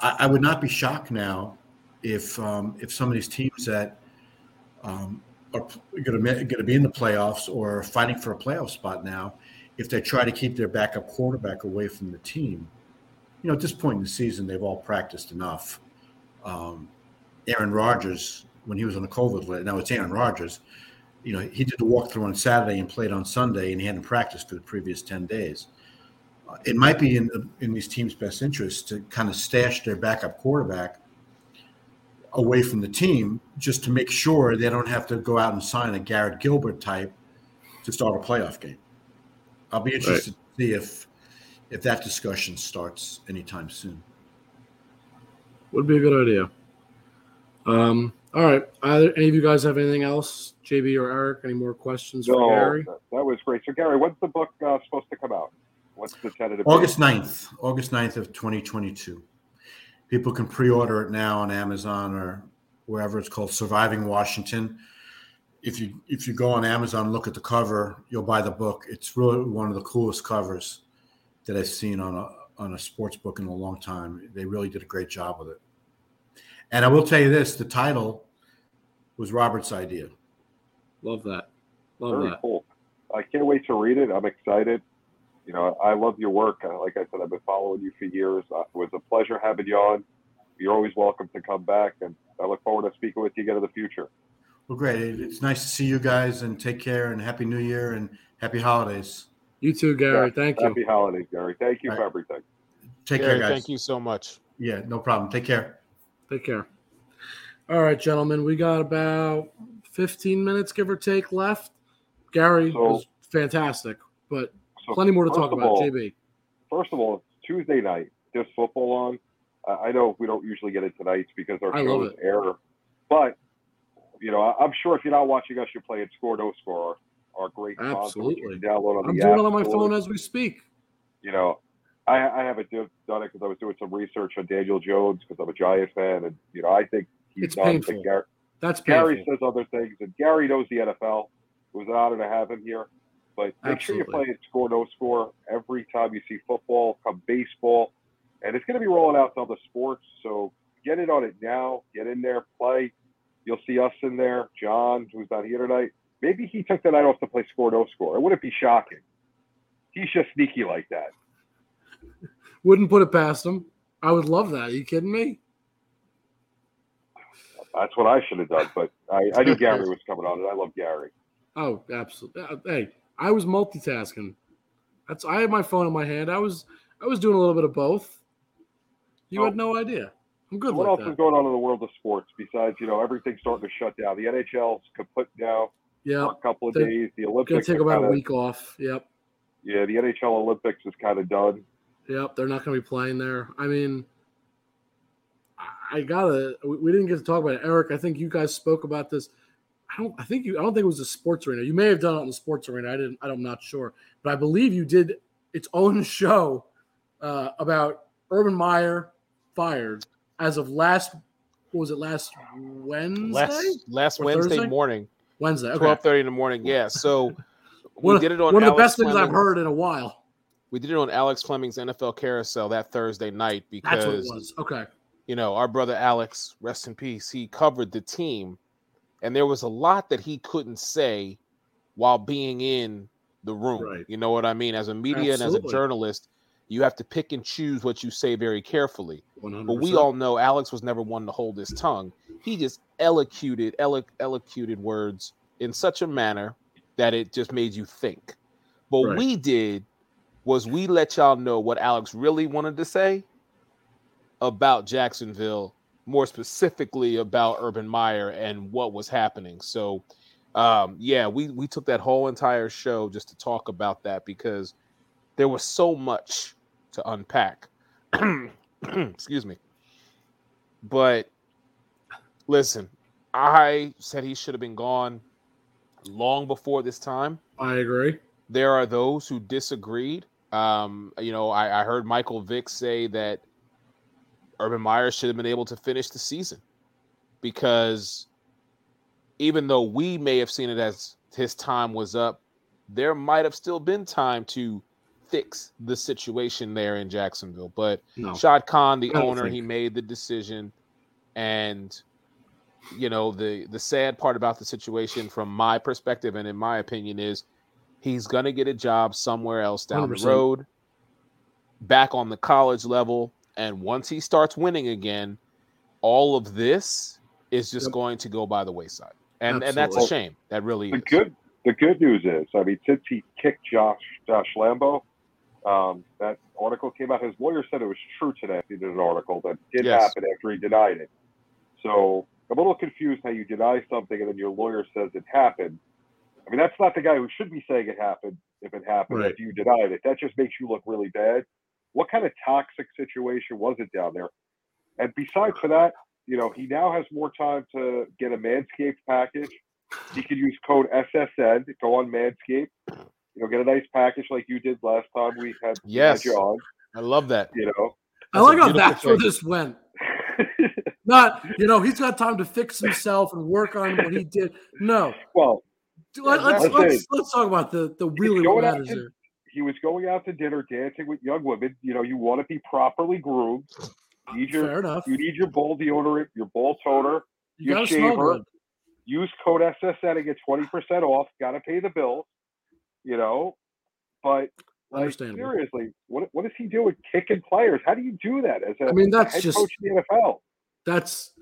I, I would not be shocked now if um, if some of these teams that um, are going to be in the playoffs or fighting for a playoff spot now, if they try to keep their backup quarterback away from the team you know, at this point in the season, they've all practiced enough. Um, Aaron Rodgers, when he was on the COVID list, now it's Aaron Rodgers. You know, he did the walkthrough on Saturday and played on Sunday, and he hadn't practiced for the previous ten days. Uh, it might be in in these teams' best interest to kind of stash their backup quarterback away from the team, just to make sure they don't have to go out and sign a Garrett Gilbert type to start a playoff game. I'll be interested to see if if that discussion starts anytime soon. Would be a good idea. Um, all right. Either any of you guys have anything else? JB or Eric? Any more questions for Gary? that, that was great. So, Gary, when's the book uh, supposed to come out? What's the tentative? date? August 9th, August 9th of 2022. People can pre-order it now on Amazon or wherever it's called Surviving Washington. If you if you go on Amazon, look at the cover, you'll buy the book. It's really one of the coolest covers that I've seen on a on a sports book in a long time. They really did a great job with it. And I will tell you this, the title was Robert's idea. Love that. Love Very that. cool. I can't wait to read it. I'm excited. You know, I love your work. Uh, Like I said, I've been following you for years. Uh, it was a pleasure having you on. You're always welcome to come back, and I look forward to speaking with you again in the future. Well, great. It's nice to see you guys and take care and happy new year and happy holidays. You too, Gary. Yeah, Thank you. Happy holidays, Gary. Thank you All for everything. Take Gary, care, guys. thank you so much. Yeah, no problem. Take care. Take care. All right, gentlemen. We got about 15 minutes, give or take, left. Gary So- was fantastic, but So plenty more to talk about. all- JB. First of all, it's Tuesday night. There's football on. I know we don't usually get it tonight because our I shows air, but you know, I'm sure if you're not watching us, you're playing Score No Score, our, our great sponsor, which you Absolutely. download on I'm the doing App it on my phone as we speak. you know, I, I haven't do, done it because I was doing some research on Daniel Jones because I'm a Giant fan, and you know, I think he's It's done. painful. Gar- That's painful. Gary says other things, and Gary knows the NFL. It was an honor to have him here. But make sure you're Absolutely. playing score no score every time you see football, come baseball. and it's going to be rolling out to other sports. So get in on it now. Get in there, play. You'll see us in there. John, who's not here tonight, maybe he took the night off to play score no score. It wouldn't be shocking. He's just sneaky like that. Wouldn't put it past him. I would love that. Are you kidding me? That's what I should have done, but I, I knew Gary [laughs] was coming on, and I love Gary. Oh, absolutely. Uh, Hey, I was multitasking. That's I had my phone in my hand. I was I was doing a little bit of both. You Oh. had no idea. I'm good What like else that. is going on in the world of sports besides you know everything's starting to shut down? The NHL's kaput now yeah, for a couple of They- days. The gonna Olympics take about a kinda- week off. Yep, Yeah, the NHL Olympics is kind of done. Yep. They're not going to be playing there. I mean, I- gotta. We didn't get to talk about it, Eric. I think you guys spoke about this. I don't. I think you. I don't think it was a sports arena. You may have done it in the sports arena. I didn't. I'm not sure, but I believe you did its own show uh, about Urban Meyer fired as of last. What was it last Wednesday? Last last Wednesday Thursday? morning, Wednesday. Okay. twelve thirty in the morning. Yeah. So we did it on one of the Alex best things I've heard in a while. We did it on Alex Fleming's NFL Carousel that Thursday night because That's what it was. Okay. you know our brother Alex, rest in peace. He covered the team, and there was a lot that he couldn't say while being in the room. Right. You know what I mean? As a media and as a journalist, you have to pick and choose what you say very carefully. 100%. But we all know Alex was never one to hold his tongue. He just elocuted, elo- elocuted words in such a manner that it just made you think. But Right. we did was we let y'all know what Alex really wanted to say about Jacksonville, more specifically about Urban Meyer and what was happening. So, um, yeah, we we took that whole entire show just to talk about that because there was so much to unpack. [clears throat] Excuse me. But listen, I said he should have been gone long before this time. I agree. There are those who disagreed. Um, you know, I, I heard Michael Vick say that Urban Meyer should have been able to finish the season because even though we may have seen it as his time was up, there might have still been time to fix the situation there in Jacksonville. But No. Shad Khan, the owner, he made the decision, and you know the the sad part about the situation, from my perspective and in my opinion, is he's gonna get a job somewhere else down 100%. the road, back on the college level, and once he starts winning again, all of this is just Yep. going to go by the wayside, and and that's a shame. That really The is. good the good news is, I mean, since he kicked Josh Josh Lambo, um, that article came out. His lawyer said it was true today. He did an article that did Yes. happen after he denied it. So I'm a little confused how you deny something and then your lawyer says it happened. I mean, that's not the guy who should be saying it happened if it happened Right. after you denied it. That just makes you look really bad. What kind of toxic situation was it down there? And besides for that, you know, he now has more time to get a Manscaped package. He could use code SSN to go on Manscaped. You know, get a nice package like you did last time we had, Yes. had you on. I love that. You know, I That's like how that's where this went. [laughs] Not, you know, he's got time to fix himself and work on what he did. No, well, Let, us Exactly. let's let's talk about the the really what matters to- here. he was going out to dinner, dancing with young women. You know, you want to be properly groomed. You need your, Fair enough. you need your ball deodorant, your ball toner. You your shaver. use code SSN to get 20% off. Got to pay the bills, you know. But like, seriously, what what does he do with kicking players? How do you do that as a I mean, that's head just coach in the NFL? that's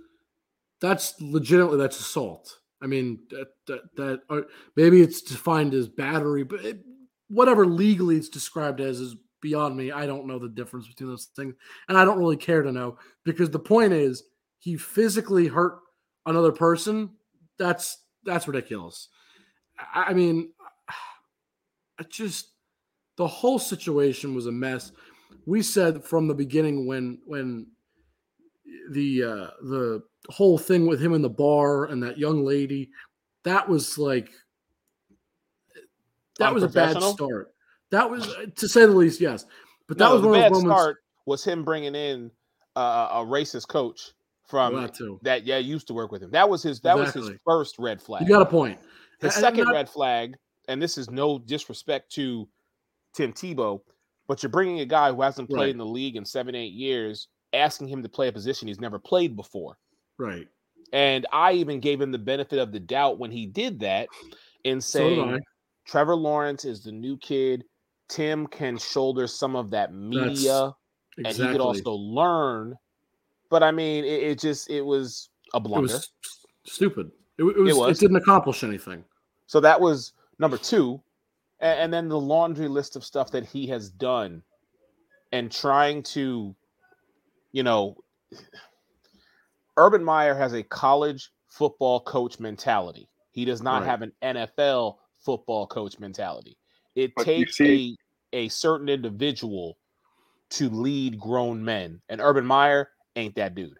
that's legitimately that's assault. I mean that that, that or maybe it's defined as battery, but it, whatever legally it's described as is beyond me. I don't know the difference between those things, and I don't really care to know because the point is he physically hurt another person. That's that's ridiculous. I, I mean, I just the whole situation was a mess. We said from the beginning when when the uh the whole thing with him in the bar and that young lady that was like that was a bad start that was to say the least yes but that no, was the one bad of moments start was him bringing in uh, a racist coach from Well, that that yeah used to work with him. That was his that was his first red flag. you got a point His and second not- red flag, and this is no disrespect to Tim Tebow, But you're bringing a guy who hasn't played Right. in the league in seven, eight years, asking him to play a position he's never played before. Right. And I even gave him the benefit of the doubt when he did that in So saying I. Trevor Lawrence is the new kid. Tim can shoulder some of that media and he could also learn. But I mean, it, it just it was a it blunder. was stupid. It, it was. It, was. didn't accomplish anything. So that was number two. And, and then the laundry list of stuff that he has done and trying to, you know, Urban Meyer has a college football coach mentality. He does not Right. have an NFL football coach mentality. It But takes see- a, a certain individual to lead grown men. And Urban Meyer ain't that dude.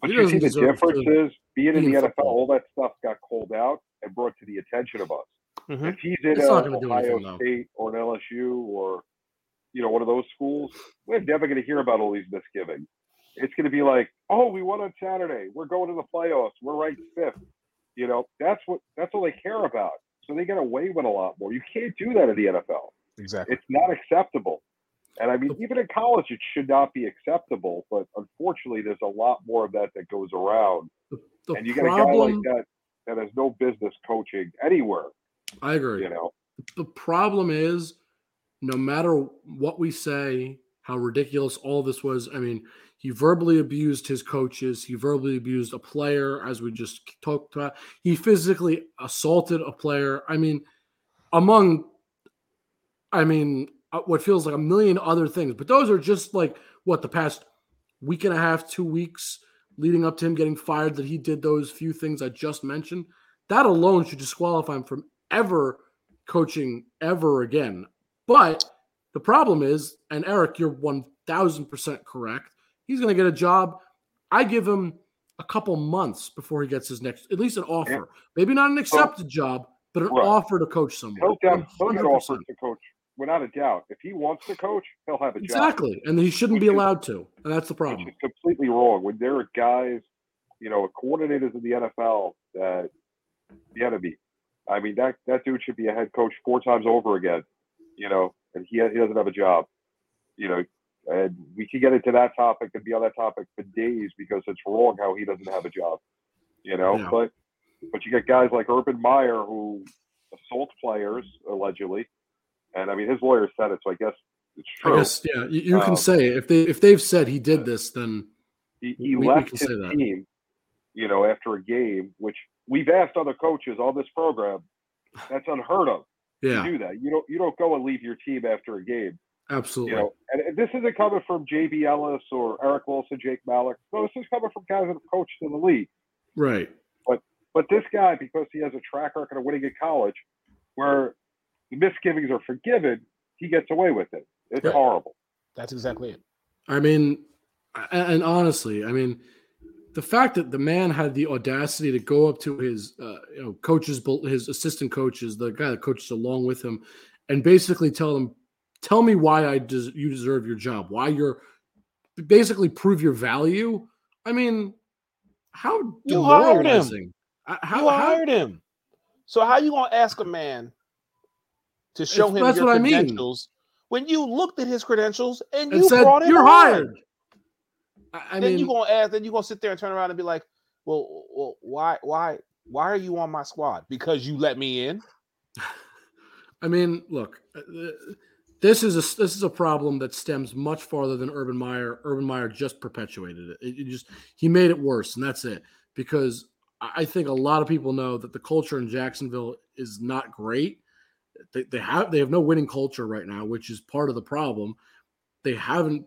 But He you see, the deserve difference to is being in the NFL, football. all that stuff got called out and brought to the attention of us. Mhm. If he's in It's not a Ohio anything. State or an LSU or you know one of those schools, we're never going to hear about all these misgivings. It's going to be like, oh, we won on Saturday. We're going to the playoffs. We're ranked fifth. You know, that's what that's all they care about. So they get away with a lot more. You can't do that in the NFL. Exactly. It's not acceptable. And I mean, even in college, it should not be acceptable. But unfortunately, there's a lot more of that that goes around. The and you get a guy problem. like that that has no business coaching anywhere. I agree. You know, The problem is, no matter what we say, how ridiculous all this was. I mean, he verbally abused his coaches. He verbally abused a player, as we just talked about. He physically assaulted a player. I mean, among, I mean, uh, what feels like a million other things. But those are just like what the past week and a half, two weeks leading up to him getting fired. That he did those few things I just mentioned. That alone should disqualify him from ever coaching ever again. But the problem is, and Eric, you're 1000% correct. He's going to get a job. I give him a couple months before he gets his next, at least an offer. Maybe not an accepted job, but an Right. offer to coach somewhere. he'll, get, he'll get offered to coach without a doubt. If he wants to coach, he'll have a job. Exactly. And he shouldn't be Which is- allowed to. And that's the Which problem. is completely wrong. When there are guys, you know, coordinators in the NFL that Bieniemy. I mean, that that dude should be a head coach four times over again. You know, and he he doesn't have a job. You know, and we can get into that topic and be on that topic for days because it's wrong how he doesn't have a job. You know, Yeah. but but you get guys like Urban Meyer who assault players allegedly, and I mean his lawyer said it, so I guess it's I true. guess, yeah, you, you can Um, say it. if they if they've said he did this, then he, he We- we left can his say team, you know, after a game, which we've asked other coaches on this program. That's unheard of yeah, to do that. You don't you don't go and leave your team after a game. Absolutely. You know, and, and this isn't coming from JB Ellis or Eric Wilson, Jake Malik. No, this is coming from guys that have coached in the league. right. But but this guy, because he has a track record of winning in college, where the misgivings are forgiven, he gets away with it. It's Yeah. horrible. That's exactly it. I mean, and honestly, I mean, the fact that the man had the audacity to go up to his, uh, you know, coaches, bel- his assistant coaches, the guy that coaches along with him, and basically tell them, "Tell me why I des- you deserve your job, why you're basically prove your value." I mean, how do You hired him. Uh, How, you how, hired him. So how you gonna ask a man to show It's- him that's your what I mean. credentials when you looked at his credentials and and you said brought him you're hired. I, I then mean, you gonna ask, then you gonna sit there and turn around and be like, "Well, well, why, why, why are you on my squad? Because you let me in." [laughs] I mean, look, uh, this is a this is a problem that stems much farther than Urban Meyer. Urban Meyer just perpetuated it. It, it just he made it worse, and that's it. Because I think a lot of people know that the culture in Jacksonville is not great. They, they have they have no winning culture right now, which is part of the problem. They haven't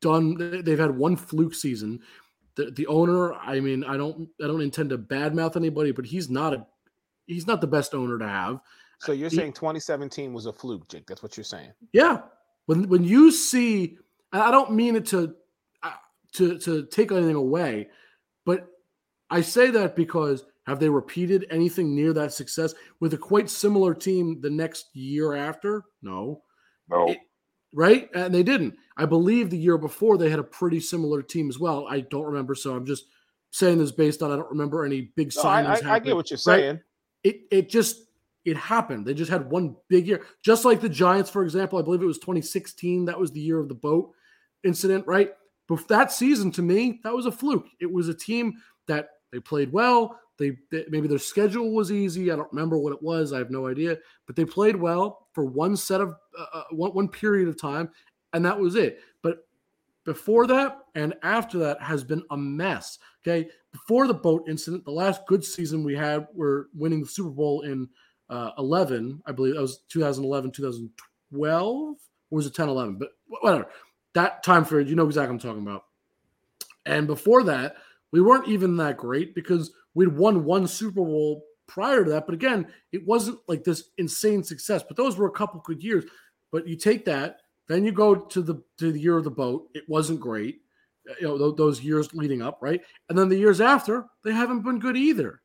done. they- They've had one fluke season. The, the owner, I mean, I don't I don't intend to badmouth anybody, but he's not a he's not the best owner to have. So you're saying 2017 was a fluke, Jake? That's what you're saying. Yeah. When when you see, and I don't mean it to uh, to to take anything away, but I say that because have they repeated anything near that success with a quite similar team the next year after? No, No. It- right? And they didn't. I believe the year before they had a pretty similar team as well. I don't remember, so I'm just saying this based on I don't remember any big No, I, signings. I, I get what you're right? saying. it it just it happened. They just had one big year, just like the Giants, for example. I believe it was 2016. That was the year of the boat incident, right? But that season, to me, that was a fluke. It was a team that they played well. They, they, maybe their schedule was easy. I don't remember what it was. I have no idea. But they played well for one set of uh, uh one one period of time, and that was it. But before that and after that has been a mess. Okay, before the boat incident, the last good season we had were winning the Super Bowl in uh, 11, I believe that was 2011, 2012, or was it 10, 11? But whatever. That time period, you know exactly what I'm talking about. And before that, we weren't even that great because we'd won one Super Bowl prior to that. But again, it wasn't like this insane success. But those were a couple good years. But you take that, then you go to the to the year of the boat. It wasn't great, you know, those years leading up, right? And then the years after, they haven't been good either.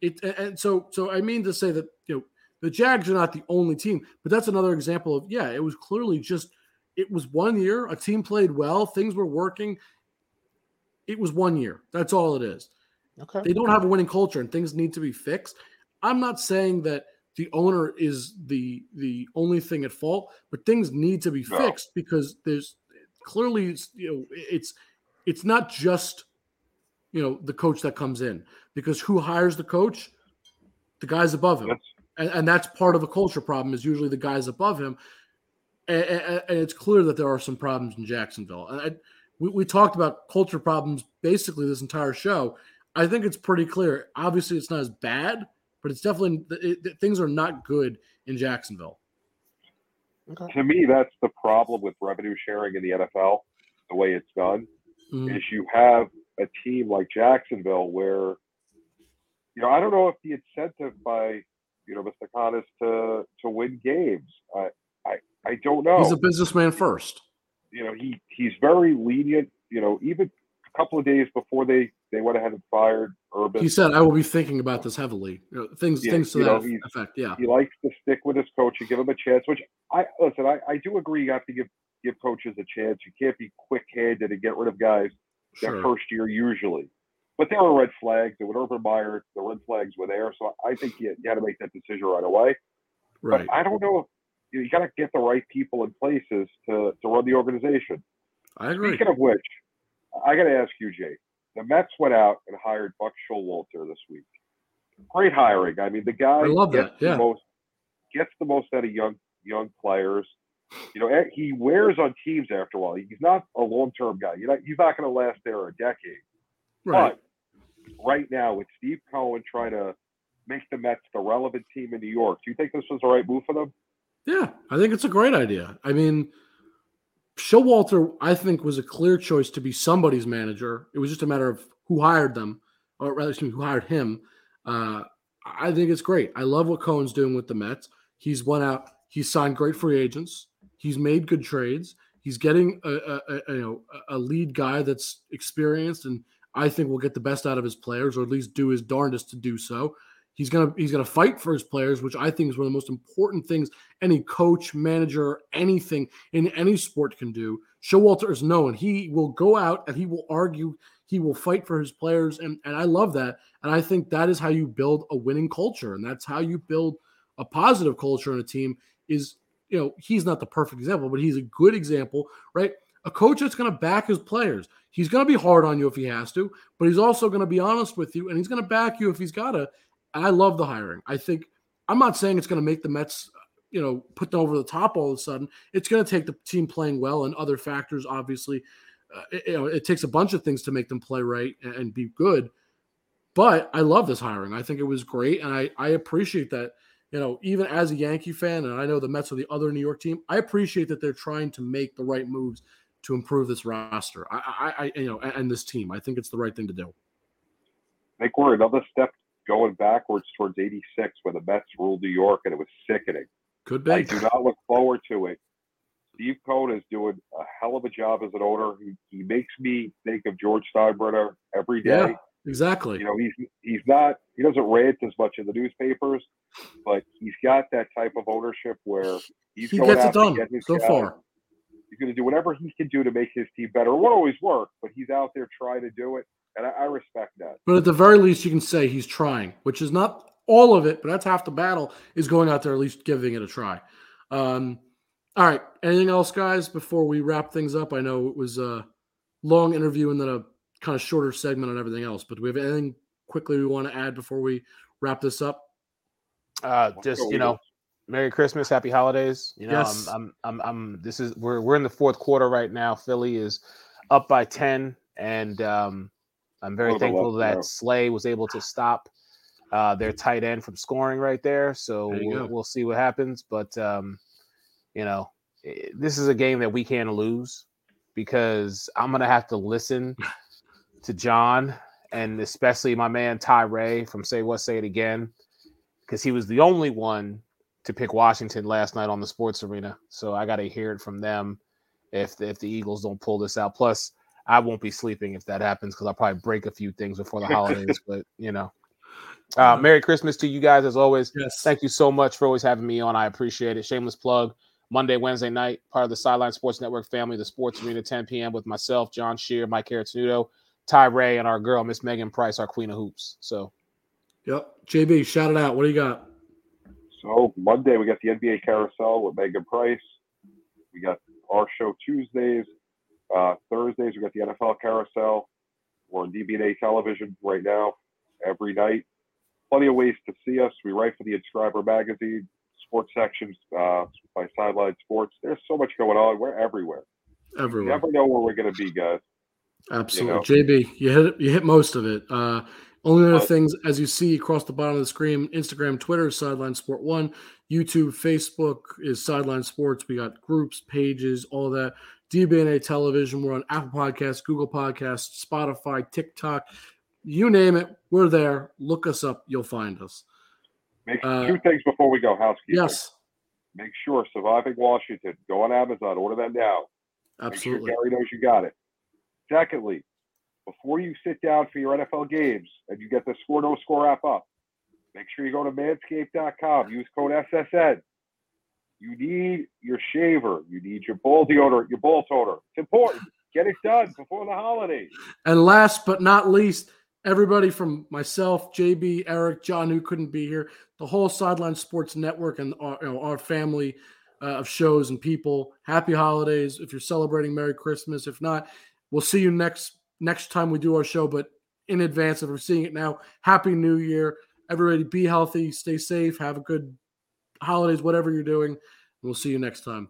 It and so so I mean to say that you know the Jags are not the only team, but that's another example of yeah, it was clearly just it was one year. A team played well, things were working. It was one year. That's all it is. Okay. They don't have a winning culture, and things need to be fixed. I'm not saying that the owner is the the only thing at fault, but things need to be no. fixed because there's clearly you know it's it's not just you know the coach that comes in because who hires the coach? The guys above him. And, and, that's part of the culture problem is usually the guys above him. And, and, and it's clear that there are some problems in Jacksonville. And I, we, we talked about culture problems basically this entire show. I think it's pretty clear. Obviously, it's not as bad, but it's definitely it, it, things are not good in Jacksonville. Okay. To me, that's the problem with revenue sharing in the NFL. The way it's done mm-hmm. is you have a team like Jacksonville where, you know, I don't know if the incentive by, you know, Mr. Khan is to to win games. I I I don't know. He's a businessman first. You know, he he's very lenient. You know, even a couple of days before they they went ahead and fired Urban. He said, "I will be thinking about this heavily." You know, things yeah, things to that know, effect. Yeah, he likes to stick with his coach and give him a chance. Which I listen. I, I do agree. You have to give give coaches a chance. You can't be quick handed and get rid of guys sure. their first year usually. But there were red flags. And with Urban Meyer, the red flags were there. So I think you, you got to make that decision right away. Right. But I don't know if you, you got to get the right people in places to, to run the organization. I agree. Speaking of which, I got to ask you, Jay. The Mets went out and hired Buck Showalter this week. Great hiring. I mean, the guy I love gets that. Yeah. the most gets the most out of young young players. You know, he wears on teams after a while. He's not a long term guy. You know, he's not going to last there a decade. Right. But right now, with Steve Cohen trying to make the Mets the relevant team in New York, do you think this was the right move for them? Yeah, I think it's a great idea. I mean, Showalter, I think, was a clear choice to be somebody's manager. It was just a matter of who hired them, or rather, excuse me, who hired him. Uh, I think it's great. I love what Cohen's doing with the Mets. He's went out. He's signed great free agents. He's made good trades. He's getting a, a, a, you know a lead guy that's experienced, and I think will get the best out of his players, or at least do his darndest to do so. He's gonna he's gonna fight for his players, which I think is one of the most important things any coach, manager, anything in any sport can do. Showalter is known. He will go out and he will argue. He will fight for his players, and and I love that. And I think that is how you build a winning culture, and that's how you build a positive culture in a team. Is you know, he's not the perfect example, but he's a good example, right? A coach that's going to back his players. He's going to be hard on you if he has to, but he's also going to be honest with you and he's going to back you if he's got to. I love the hiring. I think I'm not saying it's going to make the Mets, you know, put them over the top all of a sudden. It's going to take the team playing well and other factors, obviously. Uh, it, you know, it takes a bunch of things to make them play right and, and be good. But I love this hiring. I think it was great, and I I appreciate that you know, even as a Yankee fan, and I know the Mets are the other New York team, I appreciate that they're trying to make the right moves to improve this roster. I, I, I you know, and, this team. I think it's the right thing to do. I think we're another step going backwards towards '86 when the Mets ruled New York, and it was sickening. Could be. I do not look forward to it. Steve Cohen is doing a hell of a job as an owner. He, he makes me think of George Steinbrenner every day. Yeah. Exactly. You know, he's he's not he doesn't rant as much in the newspapers, but he's got that type of ownership where he's he going gets it done so far. He's going to do whatever he can do to make his team better. It won't always work, but he's out there trying to do it, and I, I respect that. But at the very least, you can say he's trying, which is not all of it, but that's half the battle is going out there at least giving it a try. Um, all right. Anything else, guys, before we wrap things up? I know it was a long interview and then a kind of shorter segment on everything else, but do we have anything quickly we want to add before we wrap this up? Uh, just you know, Merry Christmas, Happy Holidays. You know, Yes. I'm, I'm, I'm, I'm. This is we're we're in the fourth quarter right now. Philly is up by ten, and um, I'm very Little thankful left that go. Slay was able to stop uh, their tight end from scoring right there. So There we'll, we'll see what happens. But um, you know, this is a game that we can't lose because I'm gonna have to listen [laughs] to John and especially my man Ty Ray from Say What Say It Again because he was the only one to pick Washington last night on the Sports Arena. So I got to hear it from them if if the Eagles don't pull this out. Plus, I won't be sleeping if that happens because I'll probably break a few things before the holidays. [laughs] but you know, uh, Merry Christmas to you guys as always. Yes. Thank you so much for always having me on. I appreciate it. Shameless plug. Monday, Wednesday night, part of the Sideline Sports Network family, the Sports Arena, 10 p.m. with myself, John Shear, Mike Caratudo, Ty Ray, and our girl, Miss Megan Price, our Queen of Hoops. So Yep. JB, shout it out. What do you got? So Monday we got the NBA carousel with Megan Price. We got our show Tuesdays. Uh, Thursdays we got the NFL carousel. We're on DBNA television right now every night. Plenty of ways to see us. We write for the Inscriber magazine, sports sections uh, by Sideline Sports. There's so much going on. We're everywhere. Everywhere. You never know where we're going to be, guys. Absolutely. JB, you hit you hit most of it. Uh only other things as you see across the bottom of the screen, Instagram, Twitter, Sideline Sport One, YouTube, Facebook is Sideline Sports. We got groups, pages, all that. DBNA television. We're on Apple Podcasts, Google Podcasts, Spotify, TikTok. You name it, we're there. Look us up, you'll find us. Make Uh, two things before we go. Housekeeping. Yes, Make sure Surviving Washington. Go on Amazon. Order that now. absolutely. Make sure Gary knows you got it. Secondly, before you sit down for your NFL games and you get the score no score app up, make sure you go to manscaped.com. Use code SSN. You need your shaver. You need your ball deodorant, your ball toner. It's important. Get it done before the holidays. And last but not least, everybody from myself, JB, Eric, John, who couldn't be here, the whole Sideline Sports Network, and our, you know, our family uh, of shows and people. Happy holidays! If you're celebrating, Merry Christmas. If not, we'll see you next next time we do our show. But in advance, if we're seeing it now, Happy New Year! Everybody, be healthy, stay safe, have a good holidays, whatever you're doing. We'll see you next time.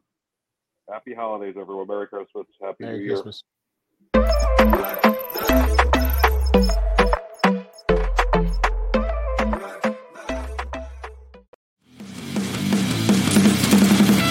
Happy holidays, everyone. Merry Christmas. Happy New Merry Year.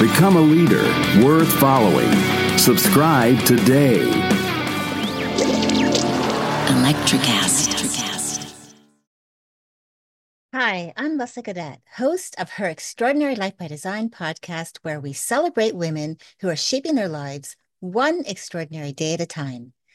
Become a leader worth following. Subscribe today. Electricast. Hi, I'm Lessa Gadet, host of her Extraordinary Life by Design podcast, where we celebrate women who are shaping their lives one extraordinary day at a time.